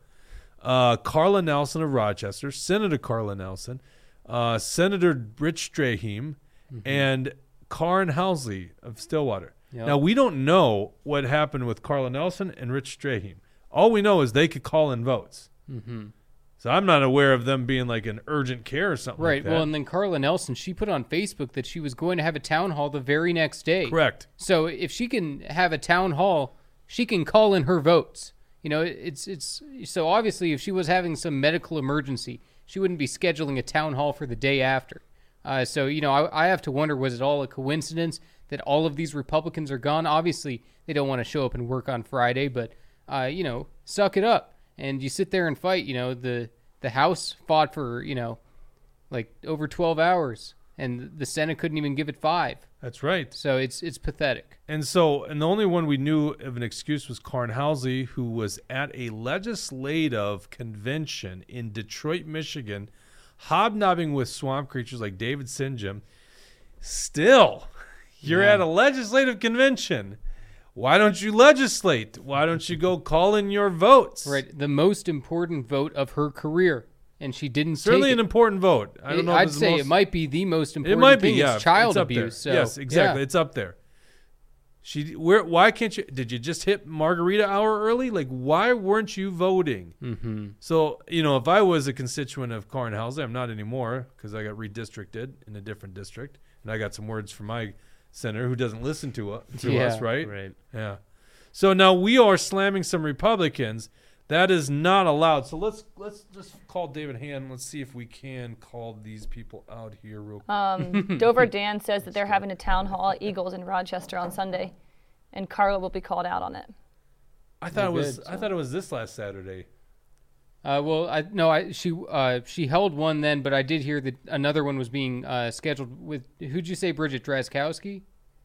Uh, Carla Nelson of Rochester, Senator Carla Nelson, uh, Senator Rich Draheim, and Karin Housley of Stillwater.
Yep.
Now we don't know what happened with Carla Nelson and Rich Draheim. All we know is they could call in votes.
Mm-hmm.
So I'm not aware of them being like an urgent care or something.
Right.
Like that.
well, and then Carla Nelson, she put on Facebook that she was going to have a town hall the very next day.
correct.
So if she can have a town hall, she can call in her votes. You know, it's it's so obviously if she was having some medical emergency, she wouldn't be scheduling a town hall for the day after. Uh, so you know, I, I have to wonder: was it all a coincidence that all of these Republicans are gone? Obviously, they don't want to show up and work on Friday, but uh, you know, suck it up and you sit there and fight. You know, the the House fought for you know, like over twelve hours, and the Senate couldn't even give it five.
That's right.
So it's it's pathetic.
And so, and the only one we knew of an excuse was Karin Housley, who was at a legislative convention in Detroit, Michigan, hobnobbing with swamp creatures like David Sinjim. Still, you're at a legislative convention. Why don't you legislate? Why don't you go call in your votes?
Right, the most important vote of her career, and she didn't
Certainly an important vote. I don't know.
I'd say
most-
it might be the most important.
It might be,
thing.
yeah.
It's child
it's
abuse. So,
yes, exactly.
yeah.
It's up there. She, where? Why can't you? Did you just hit margarita hour early? Like, why weren't you voting? Mm-hmm. So, you know, if I was a constituent of Karin Housley, I'm not anymore because I got redistricted in a different district, and I got some words from my senator who doesn't listen to, uh, to
Yeah.
us, right?
Right.
Yeah. So now we are slamming some Republicans. That is not allowed. So let's let's just call David Hann. Let's see if we can call these people out here real quick.
Um, Dover Dan says that they're having a town hall at Eagles in Rochester on Sunday, and Carla will be called out on it.
I thought it was
good,
I thought it was this last Saturday.
Uh, well, I no, I she uh, she held one then, but I did hear that another one was being uh, scheduled with. Who'd you say, Bridget Drazkowski?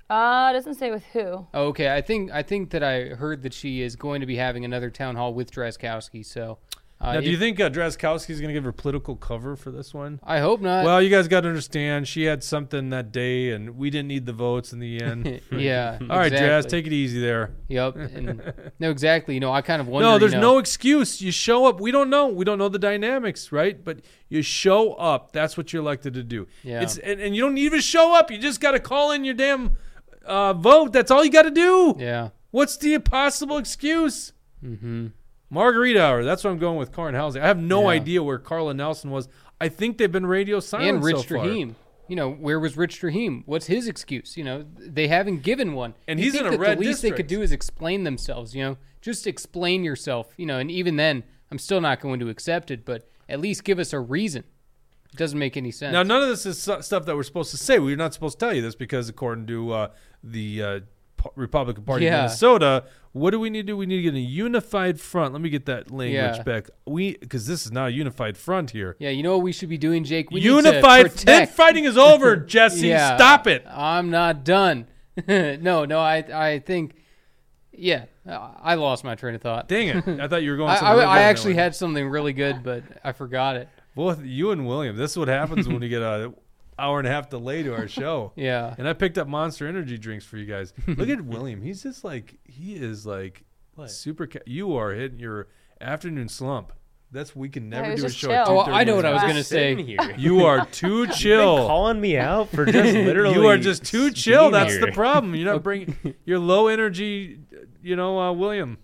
Uh, it doesn't say with who.
Oh, okay, I think I think that I heard that she is going to be having another town hall with Drazkowski. So, uh,
Now, do you
if-
think uh, Drazkowski's going to give her political cover for this one?
I hope not.
well, you guys got to understand, she had something that day, and we didn't need the votes in the end.
yeah.
All right, Draz,
exactly.
take it easy there.
Yep. And, no, exactly. You know, I kind of wonder.
no,
you
there's
know-
no excuse. You show up. We don't know. We don't know the dynamics, right? But you show up. That's what you're elected to do.
Yeah.
It's and, and you don't even show up. You just got to call in your damn uh, vote. That's all you got to do.
Yeah.
What's the possible excuse? Mm-hmm. Margarita hour. That's what I'm going with Karin Housing. I have no
Yeah.
idea where Carla Nelson was. I think they've been radio silent
and Rich
so.
You know, where was Rich Draheim? What's his excuse? You know, they haven't given one.
And
You
he's
think
in a
that
red
The least they could do is explain themselves. You know, just explain yourself. You know, and even then, I'm still not going to accept it. But at least give us a reason. It doesn't make any sense.
Now, none of this is stuff that we're supposed to say. We're not supposed to tell you this because, according to uh, the uh, P- Republican Party of
Yeah.
Minnesota, what do we need to do? We need to get a unified front. Let me get that language
Yeah.
back. We because this is not a unified front here.
yeah, you know what we should be doing, Jake? We
unified.
Need to
fighting is over, Jesse.
Yeah,
Stop it.
I'm not done. no, no, I, I think, yeah, I lost my train of thought.
Dang it! I thought you were going.
I,
somewhere
I, I actually had something really good, but I forgot it.
both you and William. This is what happens when you get a hour and a half delay to our show.
Yeah.
And I picked up Monster Energy drinks for you guys. Look at William. He's just like he is like super. Ca- you are hitting your afternoon slump. That's we can never
he
do a show. At
chill.
Oh, I know what I was gonna say.
here.
You are too
Been
chill.
calling me out for just literally.
You are just too chill.
being
That's
here.
the problem. You're not bringing. You're low energy. You know, uh, William.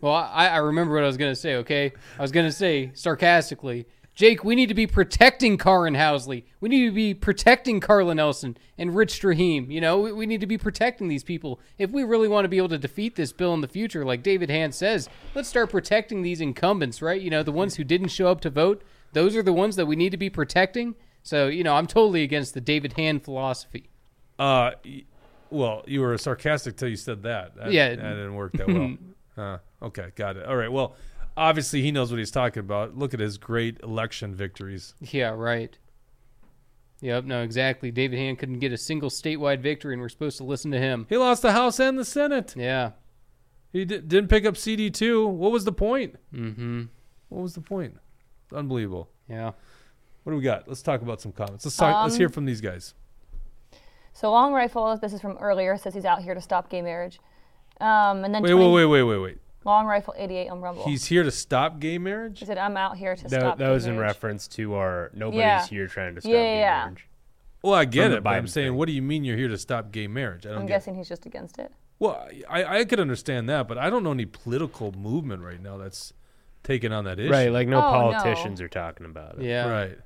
Well, I, I remember what I was going to say, okay? I was going to say sarcastically, Jake, we need to be protecting Karin Housley. We need to be protecting Carla Nelson and Rich Draheim. You know, we, we need to be protecting these people. If we really want to be able to defeat this bill in the future, like David Hann says, let's start protecting these incumbents, right? You know, the ones who didn't show up to vote, those are the ones that we need to be protecting. So, you know, I'm totally against the David Hann philosophy.
Uh, well, you were sarcastic till you said that. That
Yeah.
that didn't work that well. uh, okay, got it. All right. Well, obviously he knows what he's talking about. Look at his great election victories.
Yeah, right. Yep, no, exactly. David Hann couldn't get a single statewide victory, and we're supposed to listen to him.
He lost the House and the Senate.
Yeah.
He di- didn't pick up CD two. What was the point?
Mm-hmm.
What was the point? Unbelievable.
Yeah.
What do we got? Let's talk about some comments. Let's talk. let's
Um,
hear from these guys.
So Long Rifle, this is from earlier, says he's out here to stop gay marriage. Um, and then
Wait,
20
wait, wait, wait, wait, wait.
Long Rifle 88 on Rumble.
He's here to stop gay marriage.
he said, I'm out here to
That,
stop
that
gay
was in
marriage."
reference to our nobody's
Yeah.
here trying to stop
Yeah,
gay
yeah.
marriage.
Well, I get
From
it, but I'm saying,
thing.
what do you mean you're here to stop gay marriage? I don't
I'm
get.
guessing he's just against it.
Well, I, I could understand that, but I don't know any political movement right now that's taking on that issue.
Right, like no
Oh, no.
politicians are talking about it.
Yeah.
Right.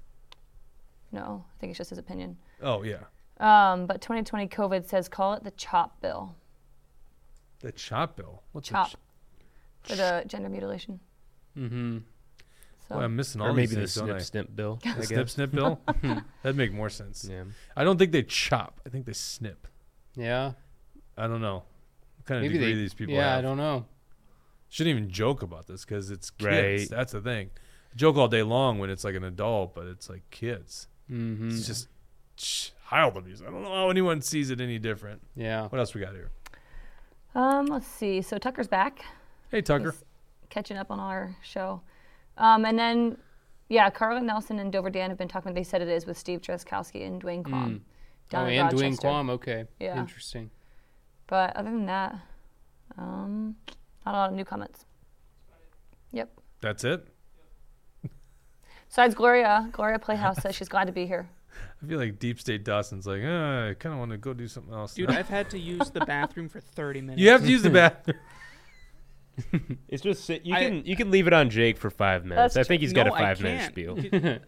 No, I think it's just his opinion.
Oh yeah.
Um, but 2020 COVID says call it the CHOP bill.
The chop bill. What's
CHOP.
A ch-
For the gender mutilation.
Mm-hmm.
So
Boy, I'm missing all
Or
these
maybe the
things, don't I?
snip snip bill. I guess.
snip snip bill. That'd make more sense.
Yeah.
I don't think they chop. I think they snip.
Yeah.
I don't know. What kind of degree
they.
these people
yeah,
have.
I don't know.
Shouldn't even joke about this because it's kids.
Right.
That's the thing. Joke all day long when it's like an adult, but it's like kids.
Mm-hmm.
It's just child abuse. I don't know how anyone sees it any different.
Yeah.
What else we got here?
um, let's see. So Tucker's back.
Hey Tucker.
He's catching up on our show. Um, and then, yeah, Carla Nelson and Dover Dan have been talking. They said it is with Steve Drazkowski and Duane Quam.
Oh,
Down in
and Duane
Rochester.
Quam. Okay.
Yeah.
Interesting.
But other than that, um, not a lot of new comments. Yep.
That's it.
Besides Gloria, Gloria Playhouse says she's glad to be here.
I feel like Deep State Dawson's like, uh, I kind of want to go do something else.
Dude, I've had to use the bathroom for 30 minutes.
you have to use the bathroom.
It's just sit- you
I-
can you can leave it on Jake for five minutes. I think he's
No,
got a five minute spiel.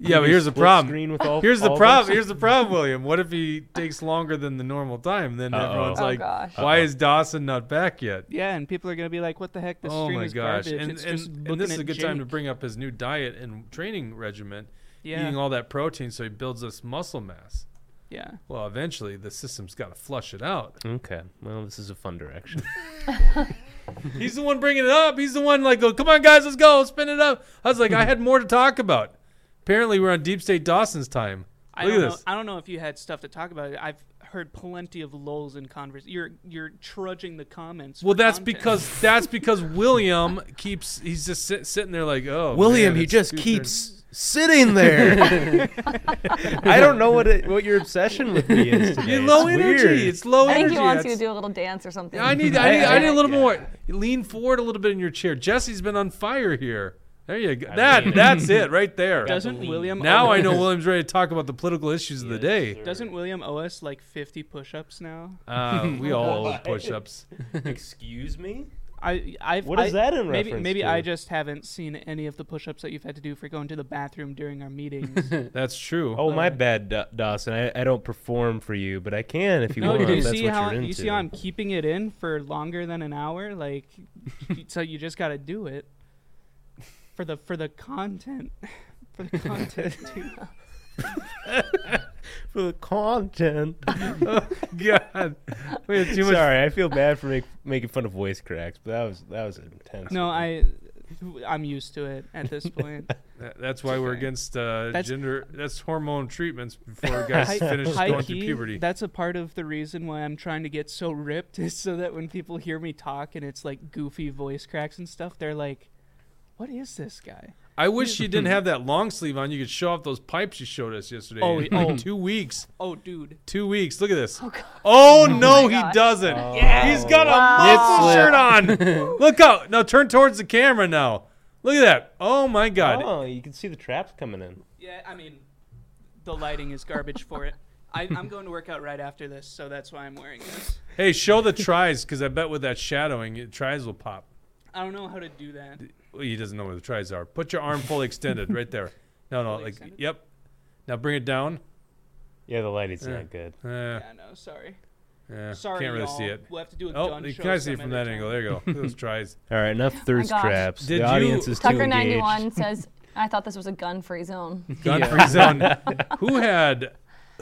yeah, but here's the problem.
With all,
Here's the
all of
problem. Here's the problem, William. What if he takes longer than the normal time? Then
Uh-oh.
everyone's
Oh,
like,
gosh.
why is Dawson not back yet?
Yeah, and people are gonna be like, "What the heck? This
oh
stream
my
is
gosh!
garbage."
And, and, and this is a good time to bring up his new diet and training regimen,
Yeah,
eating all that protein so he builds this muscle mass.
Yeah.
Well, eventually the system's got to flush it out.
Okay. Well, this is a fun direction.
He's the one bringing it up. He's the one like, go, come on, guys, let's go, spin it up. I was like, I had more to talk about. Apparently, we're on Deep State Dawson's time.
I
Look
don't
at
know.
this.
I don't know if you had stuff to talk about. I've heard plenty of lulls in converse. You're you're trudging the comments.
Well,
for
that's
content.
because that's because William keeps he's just sit, sitting there like, oh,
William,
man,
he
it's
just
too
keeps sitting there. I don't know what it, what your obsession with me is today.
You're low
It's
energy.
weird.
It's low energy.
I think
energy.
he wants you to do a little dance or something.
I need, I need, I need a little
Yeah.
more. Lean forward a little bit in your chair. Jesse's been on fire here. There you go.
I
That,
lean.
that's it right there.
doesn't. William
Now I know William's ready to talk about the political issues of the day.
Doesn't William owe us like 50 push-ups now?
Uh, we all owe push-ups.
Excuse me?
I I've
What is
I-
that in
maybe
reference
maybe
to?
I just haven't seen any of the push-ups that you've had to do for going to the bathroom during our meetings.
That's true.
Oh, my uh, bad, Da- Dawson. I, I don't perform for you, but I can if you
no,
want.
do you
That's
see
what
how
you're
you see how I'm keeping it in for longer than an hour? Like, so you just got to do it for the for the content, for the content. too.
for the content.
oh, God, we had too much.
Sorry, I feel bad for make, making fun of voice cracks, but that was that was intense.
No, I I'm used to it at this point.
That- That's why we're against uh,
That's-
gender. That's hormone treatments before guys
High-
finish
high
going through puberty.
That's a part of the reason why I'm trying to get so ripped is so that when people hear me talk and it's like goofy voice cracks and stuff, they're like, "What is this guy?"
I wish you didn't have that long sleeve on. You could show off those pipes you showed us yesterday.
Oh,
Like
oh.
two weeks.
Oh, dude.
Two weeks. Look at this. Oh, oh, oh no,
my
he
gosh.
doesn't.
Yeah.
He's got a muscle shirt on. Look out. Now turn towards the camera now. Look at that. Oh, my God.
Oh, you can see the traps coming in.
Yeah, I mean, the lighting is garbage for it. I, I'm going to work out right after this, so that's why I'm wearing this.
Hey, show the tries because I bet with that shadowing, it, tries will pop.
I don't know how to do that.
Well, he doesn't know where the tries are. Put your arm fully extended right there. No, no,
Fully
like,
extended?
yep. Now bring it down.
Yeah, the lighting's
Yeah.
not good.
Eh,
Yeah, no, sorry.
eh,
Sorry,
can't really
y'all.
see it.
We'll have to do a
Oh,
gun
you
show
can see it
some
from
other
that
time.
angle. There you go. Those tries.
All right, enough thirst
gosh.
traps.
Did
the
you-
audience is too
Tucker
engaged.
ninety one says, "I thought this was a gun-free zone."
Gun
Yeah.
free zone. who had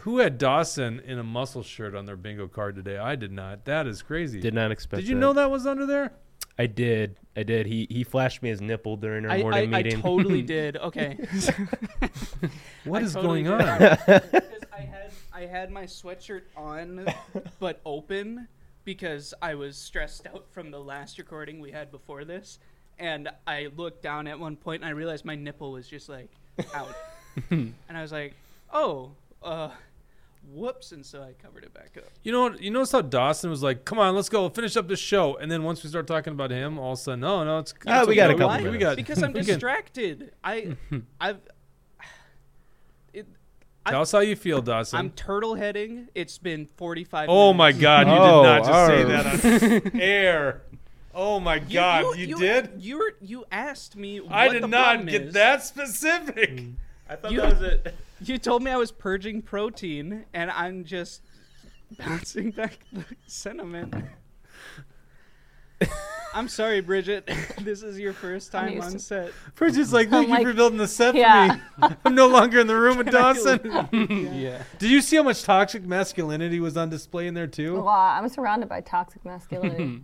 who had Dawson in a muscle shirt on their bingo card today? I did not. That is crazy.
Did not expect.
Did you know that was under there?
I did. I did. He he flashed me his nipple during our
I,
morning
I, I
meeting.
totally did. Okay.
What
I
is
totally
going
did.
on?
because I had I had my sweatshirt on but open because I was stressed out from the last recording we had before this, and I looked down at one point and I realized my nipple was just like out, and I was like, oh, uh, whoops, and so I covered it back up.
You know what? You notice how Dawson was like, "Come on, let's go, finish up this show," and then once we start talking about him, all of a sudden, no, no, it's,
Ah,
it's
we got a couple
We
minutes.
got
Because I'm distracted. I I've it,
Tell us how you feel, Dawson.
I'm turtle heading. It's been 45
oh my. God, you
Oh,
did not just say that on air. Oh my
You-
God, you, did?
You were, you asked me.
I did
the
not get
is.
that specific.
I thought
You-
that was it.
You told me I was purging protein, and I'm just bouncing back the sentiment. I'm sorry, Bridget. this is your first time on
to-
set.
Bridget's like, thank
I'm
you
like,
for building the set
yeah.
for me. I'm no longer in the room with Dawson.
yeah.
Did you see how much toxic masculinity was on display in there too?
A
too?
lot. I'm surrounded by toxic masculinity.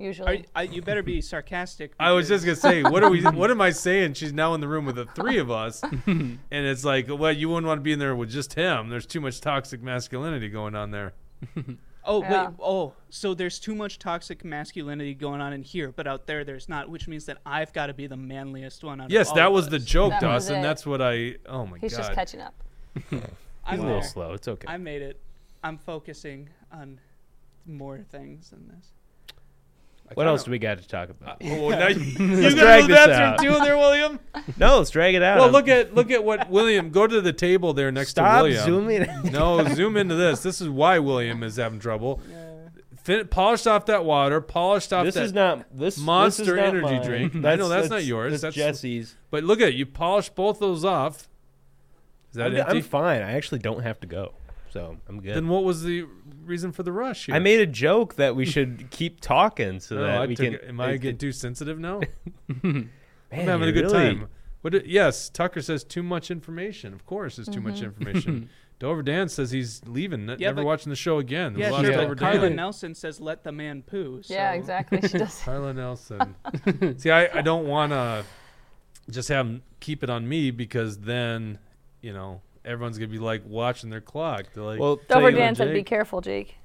Are,
usually,
I, you better be sarcastic.
I was just gonna say, what are we? What am I saying? She's now in the room with the three of us, and it's like, well, you wouldn't want to be in there with just him. There's too much toxic masculinity going on there.
Oh
Yeah.
wait. Oh, so there's too much toxic masculinity going on in here, but out there there's not, which means that I've got to be the manliest one. Out
Yes,
of all
that
of
was the joke,
That
Dawson. That's what I. Oh my
he's
god.
He's just catching up.
He's
I'm
a little
there.
slow. It's okay.
I made it. I'm focusing on more things than this.
What else do we got to talk about?
Oh, now you, you
Let's
gonna
drag
go to the
this
too, there, William?
no, let's drag it out.
Well, look at look at what William. Go to the table there next
Stop
to William.
zooming.
No, zoom into this. This is why William is having trouble. Fin- polished off that water. Polished off
this
that.
is not this
Monster
this is not
energy
mine.
drink. I know that's not yours.
That's
That's-
Jesse's.
But look at it. You polished both those off. Is that
I'm,
empty?
I'm fine. I actually don't have to go, so I'm good.
then what was the reason for the rush? Here?
I made a joke that we should keep talking so
Oh,
that
I
we can.
it- Am I
it-
getting too sensitive now?
man,
I'm having a good
really-
time. What? Did, yes, Tucker says too much information. Of course, it's too much mm-hmm. information. Dover Dan says he's leaving,
Yeah,
never
but-
watching the show again.
Yeah, sure.
Dover
But Carla
Dan.
Nelson says, "Let the man poo." So.
Yeah, exactly. She does.
Carla Nelson. See, I, I don't want to just have 'em keep it on me because then, you know, everyone's gonna be like watching their clock. They're like,
Well, tell
Dover
you
Dan
what,
said, "Be careful, Jake."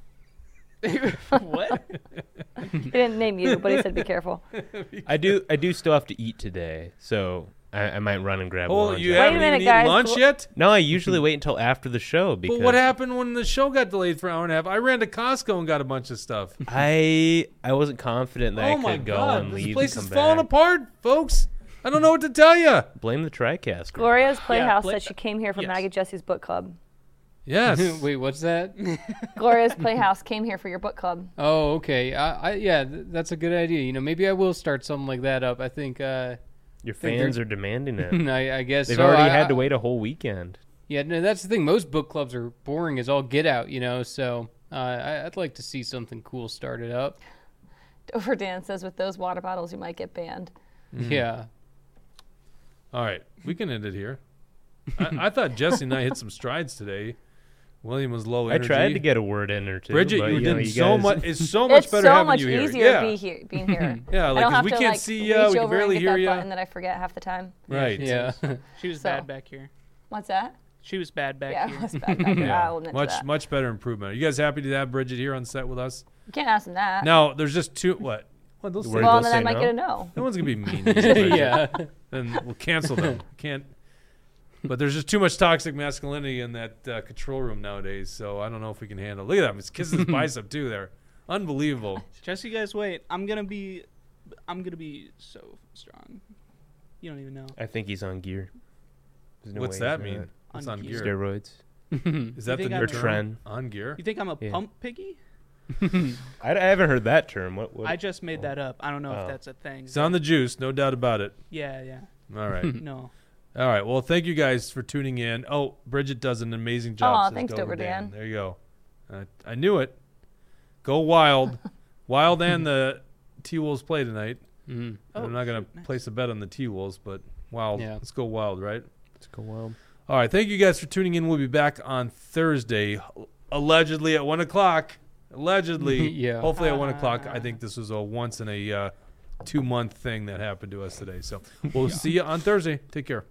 what?
He didn't name you, but he said, "Be careful."
I do. I do still have to eat today, so I, I might run and grab
oh,
lunch.
you haven't
minute,
even eaten
guys.
lunch
Gl-
yet?
no, I usually wait until after the show because
But what happened when the show got delayed for an hour and a half? I ran to Costco and got a bunch of stuff.
I I wasn't confident that
oh
I
my
could go
god,
and
this
leave
place
and
is
come
falling
back.
apart, folks. I don't know what to tell you.
Blame the TriCast. group.
Gloria's Playhouse
play-
said she came here for
yes.
Maggie Jesse's book club.
Yes.
Wait, what's that?
Gloria's Playhouse came here for your book club.
Oh, okay. I, I yeah, th- that's a good idea. You know, maybe I will start something like that up. I think. uh
Your
think
fans
they're-
are demanding it.
I, I guess
They've
so.
already
I-
had to
I-
wait a whole weekend.
Yeah, no, that's the thing. Most book clubs are boring as all get out. You know, so uh, I, I'd like to see something cool started up.
Dover Dan says, "With those water bottles, you might get banned."
Yeah.
All right, we can end it here. I, I thought Jesse and I hit some strides today. William was low energy.
I tried to get a word in or two.
Bridget,
but,
you
you know,
did
you
so
guys-
much. It's so much
it's
better
so
having
much
you here.
easier
yeah,
to be here, being here.
yeah.
I
Like
don't
'cause
have
we
to
can't
like
see you. We can barely hear you.
button that I forget half the time.
Right.
Yeah.
She was
So-
bad back here.
What's that?
She was bad back
yeah,
here.
I was bad back there.
Yeah.
I'll admit to
Much
that.
much better improvement. Are you guys happy to have Bridget here on set with us?
You can't ask him that.
Now, there's just two. What? What? Those
Word
well,
they'll
then I might
no?
get a no.
no one's gonna be mean. to you, Bridget.
yeah.
then we'll cancel them. Can't. But there's just too much toxic masculinity in that uh, control room nowadays, so I don't know if we can handle. Look at that, he's kissing his bicep too. There, unbelievable.
Just you guys wait. I'm gonna be, I'm gonna be so strong. You don't even know.
I think he's on gear. No
What's that mean?
not.
What's
On
on
gear.
gear?
Steroids.
Is that the new
I'm-
Or
term?
trend.
On gear?
You think I'm a
Yeah.
pump piggy?
I, I haven't heard that term. What? what
I just made that up. I don't know
Oh.
if that's a thing.
It's on the juice, no doubt about it.
yeah, yeah.
All right.
No.
All right. Well, thank you guys for tuning in. Oh, Bridget does an amazing job.
Aw,
says
thanks, Dover Dan.
There you go. Uh, I knew it. Go wild. wild and the T Wolves play tonight.
Mhm.
Oh,
I'm not gonna
nice.
place a bet on the T Wolves, but wild.
Yeah.
Let's go wild, right?
Let's go wild.
All right. Thank you guys for tuning in. We'll be back on Thursday, allegedly at 1 o'clock. Allegedly.
Yeah.
Hopefully at 1 o'clock. I think this was a once in a uh, two month thing that happened to us today. So we'll see you on Thursday. Take care.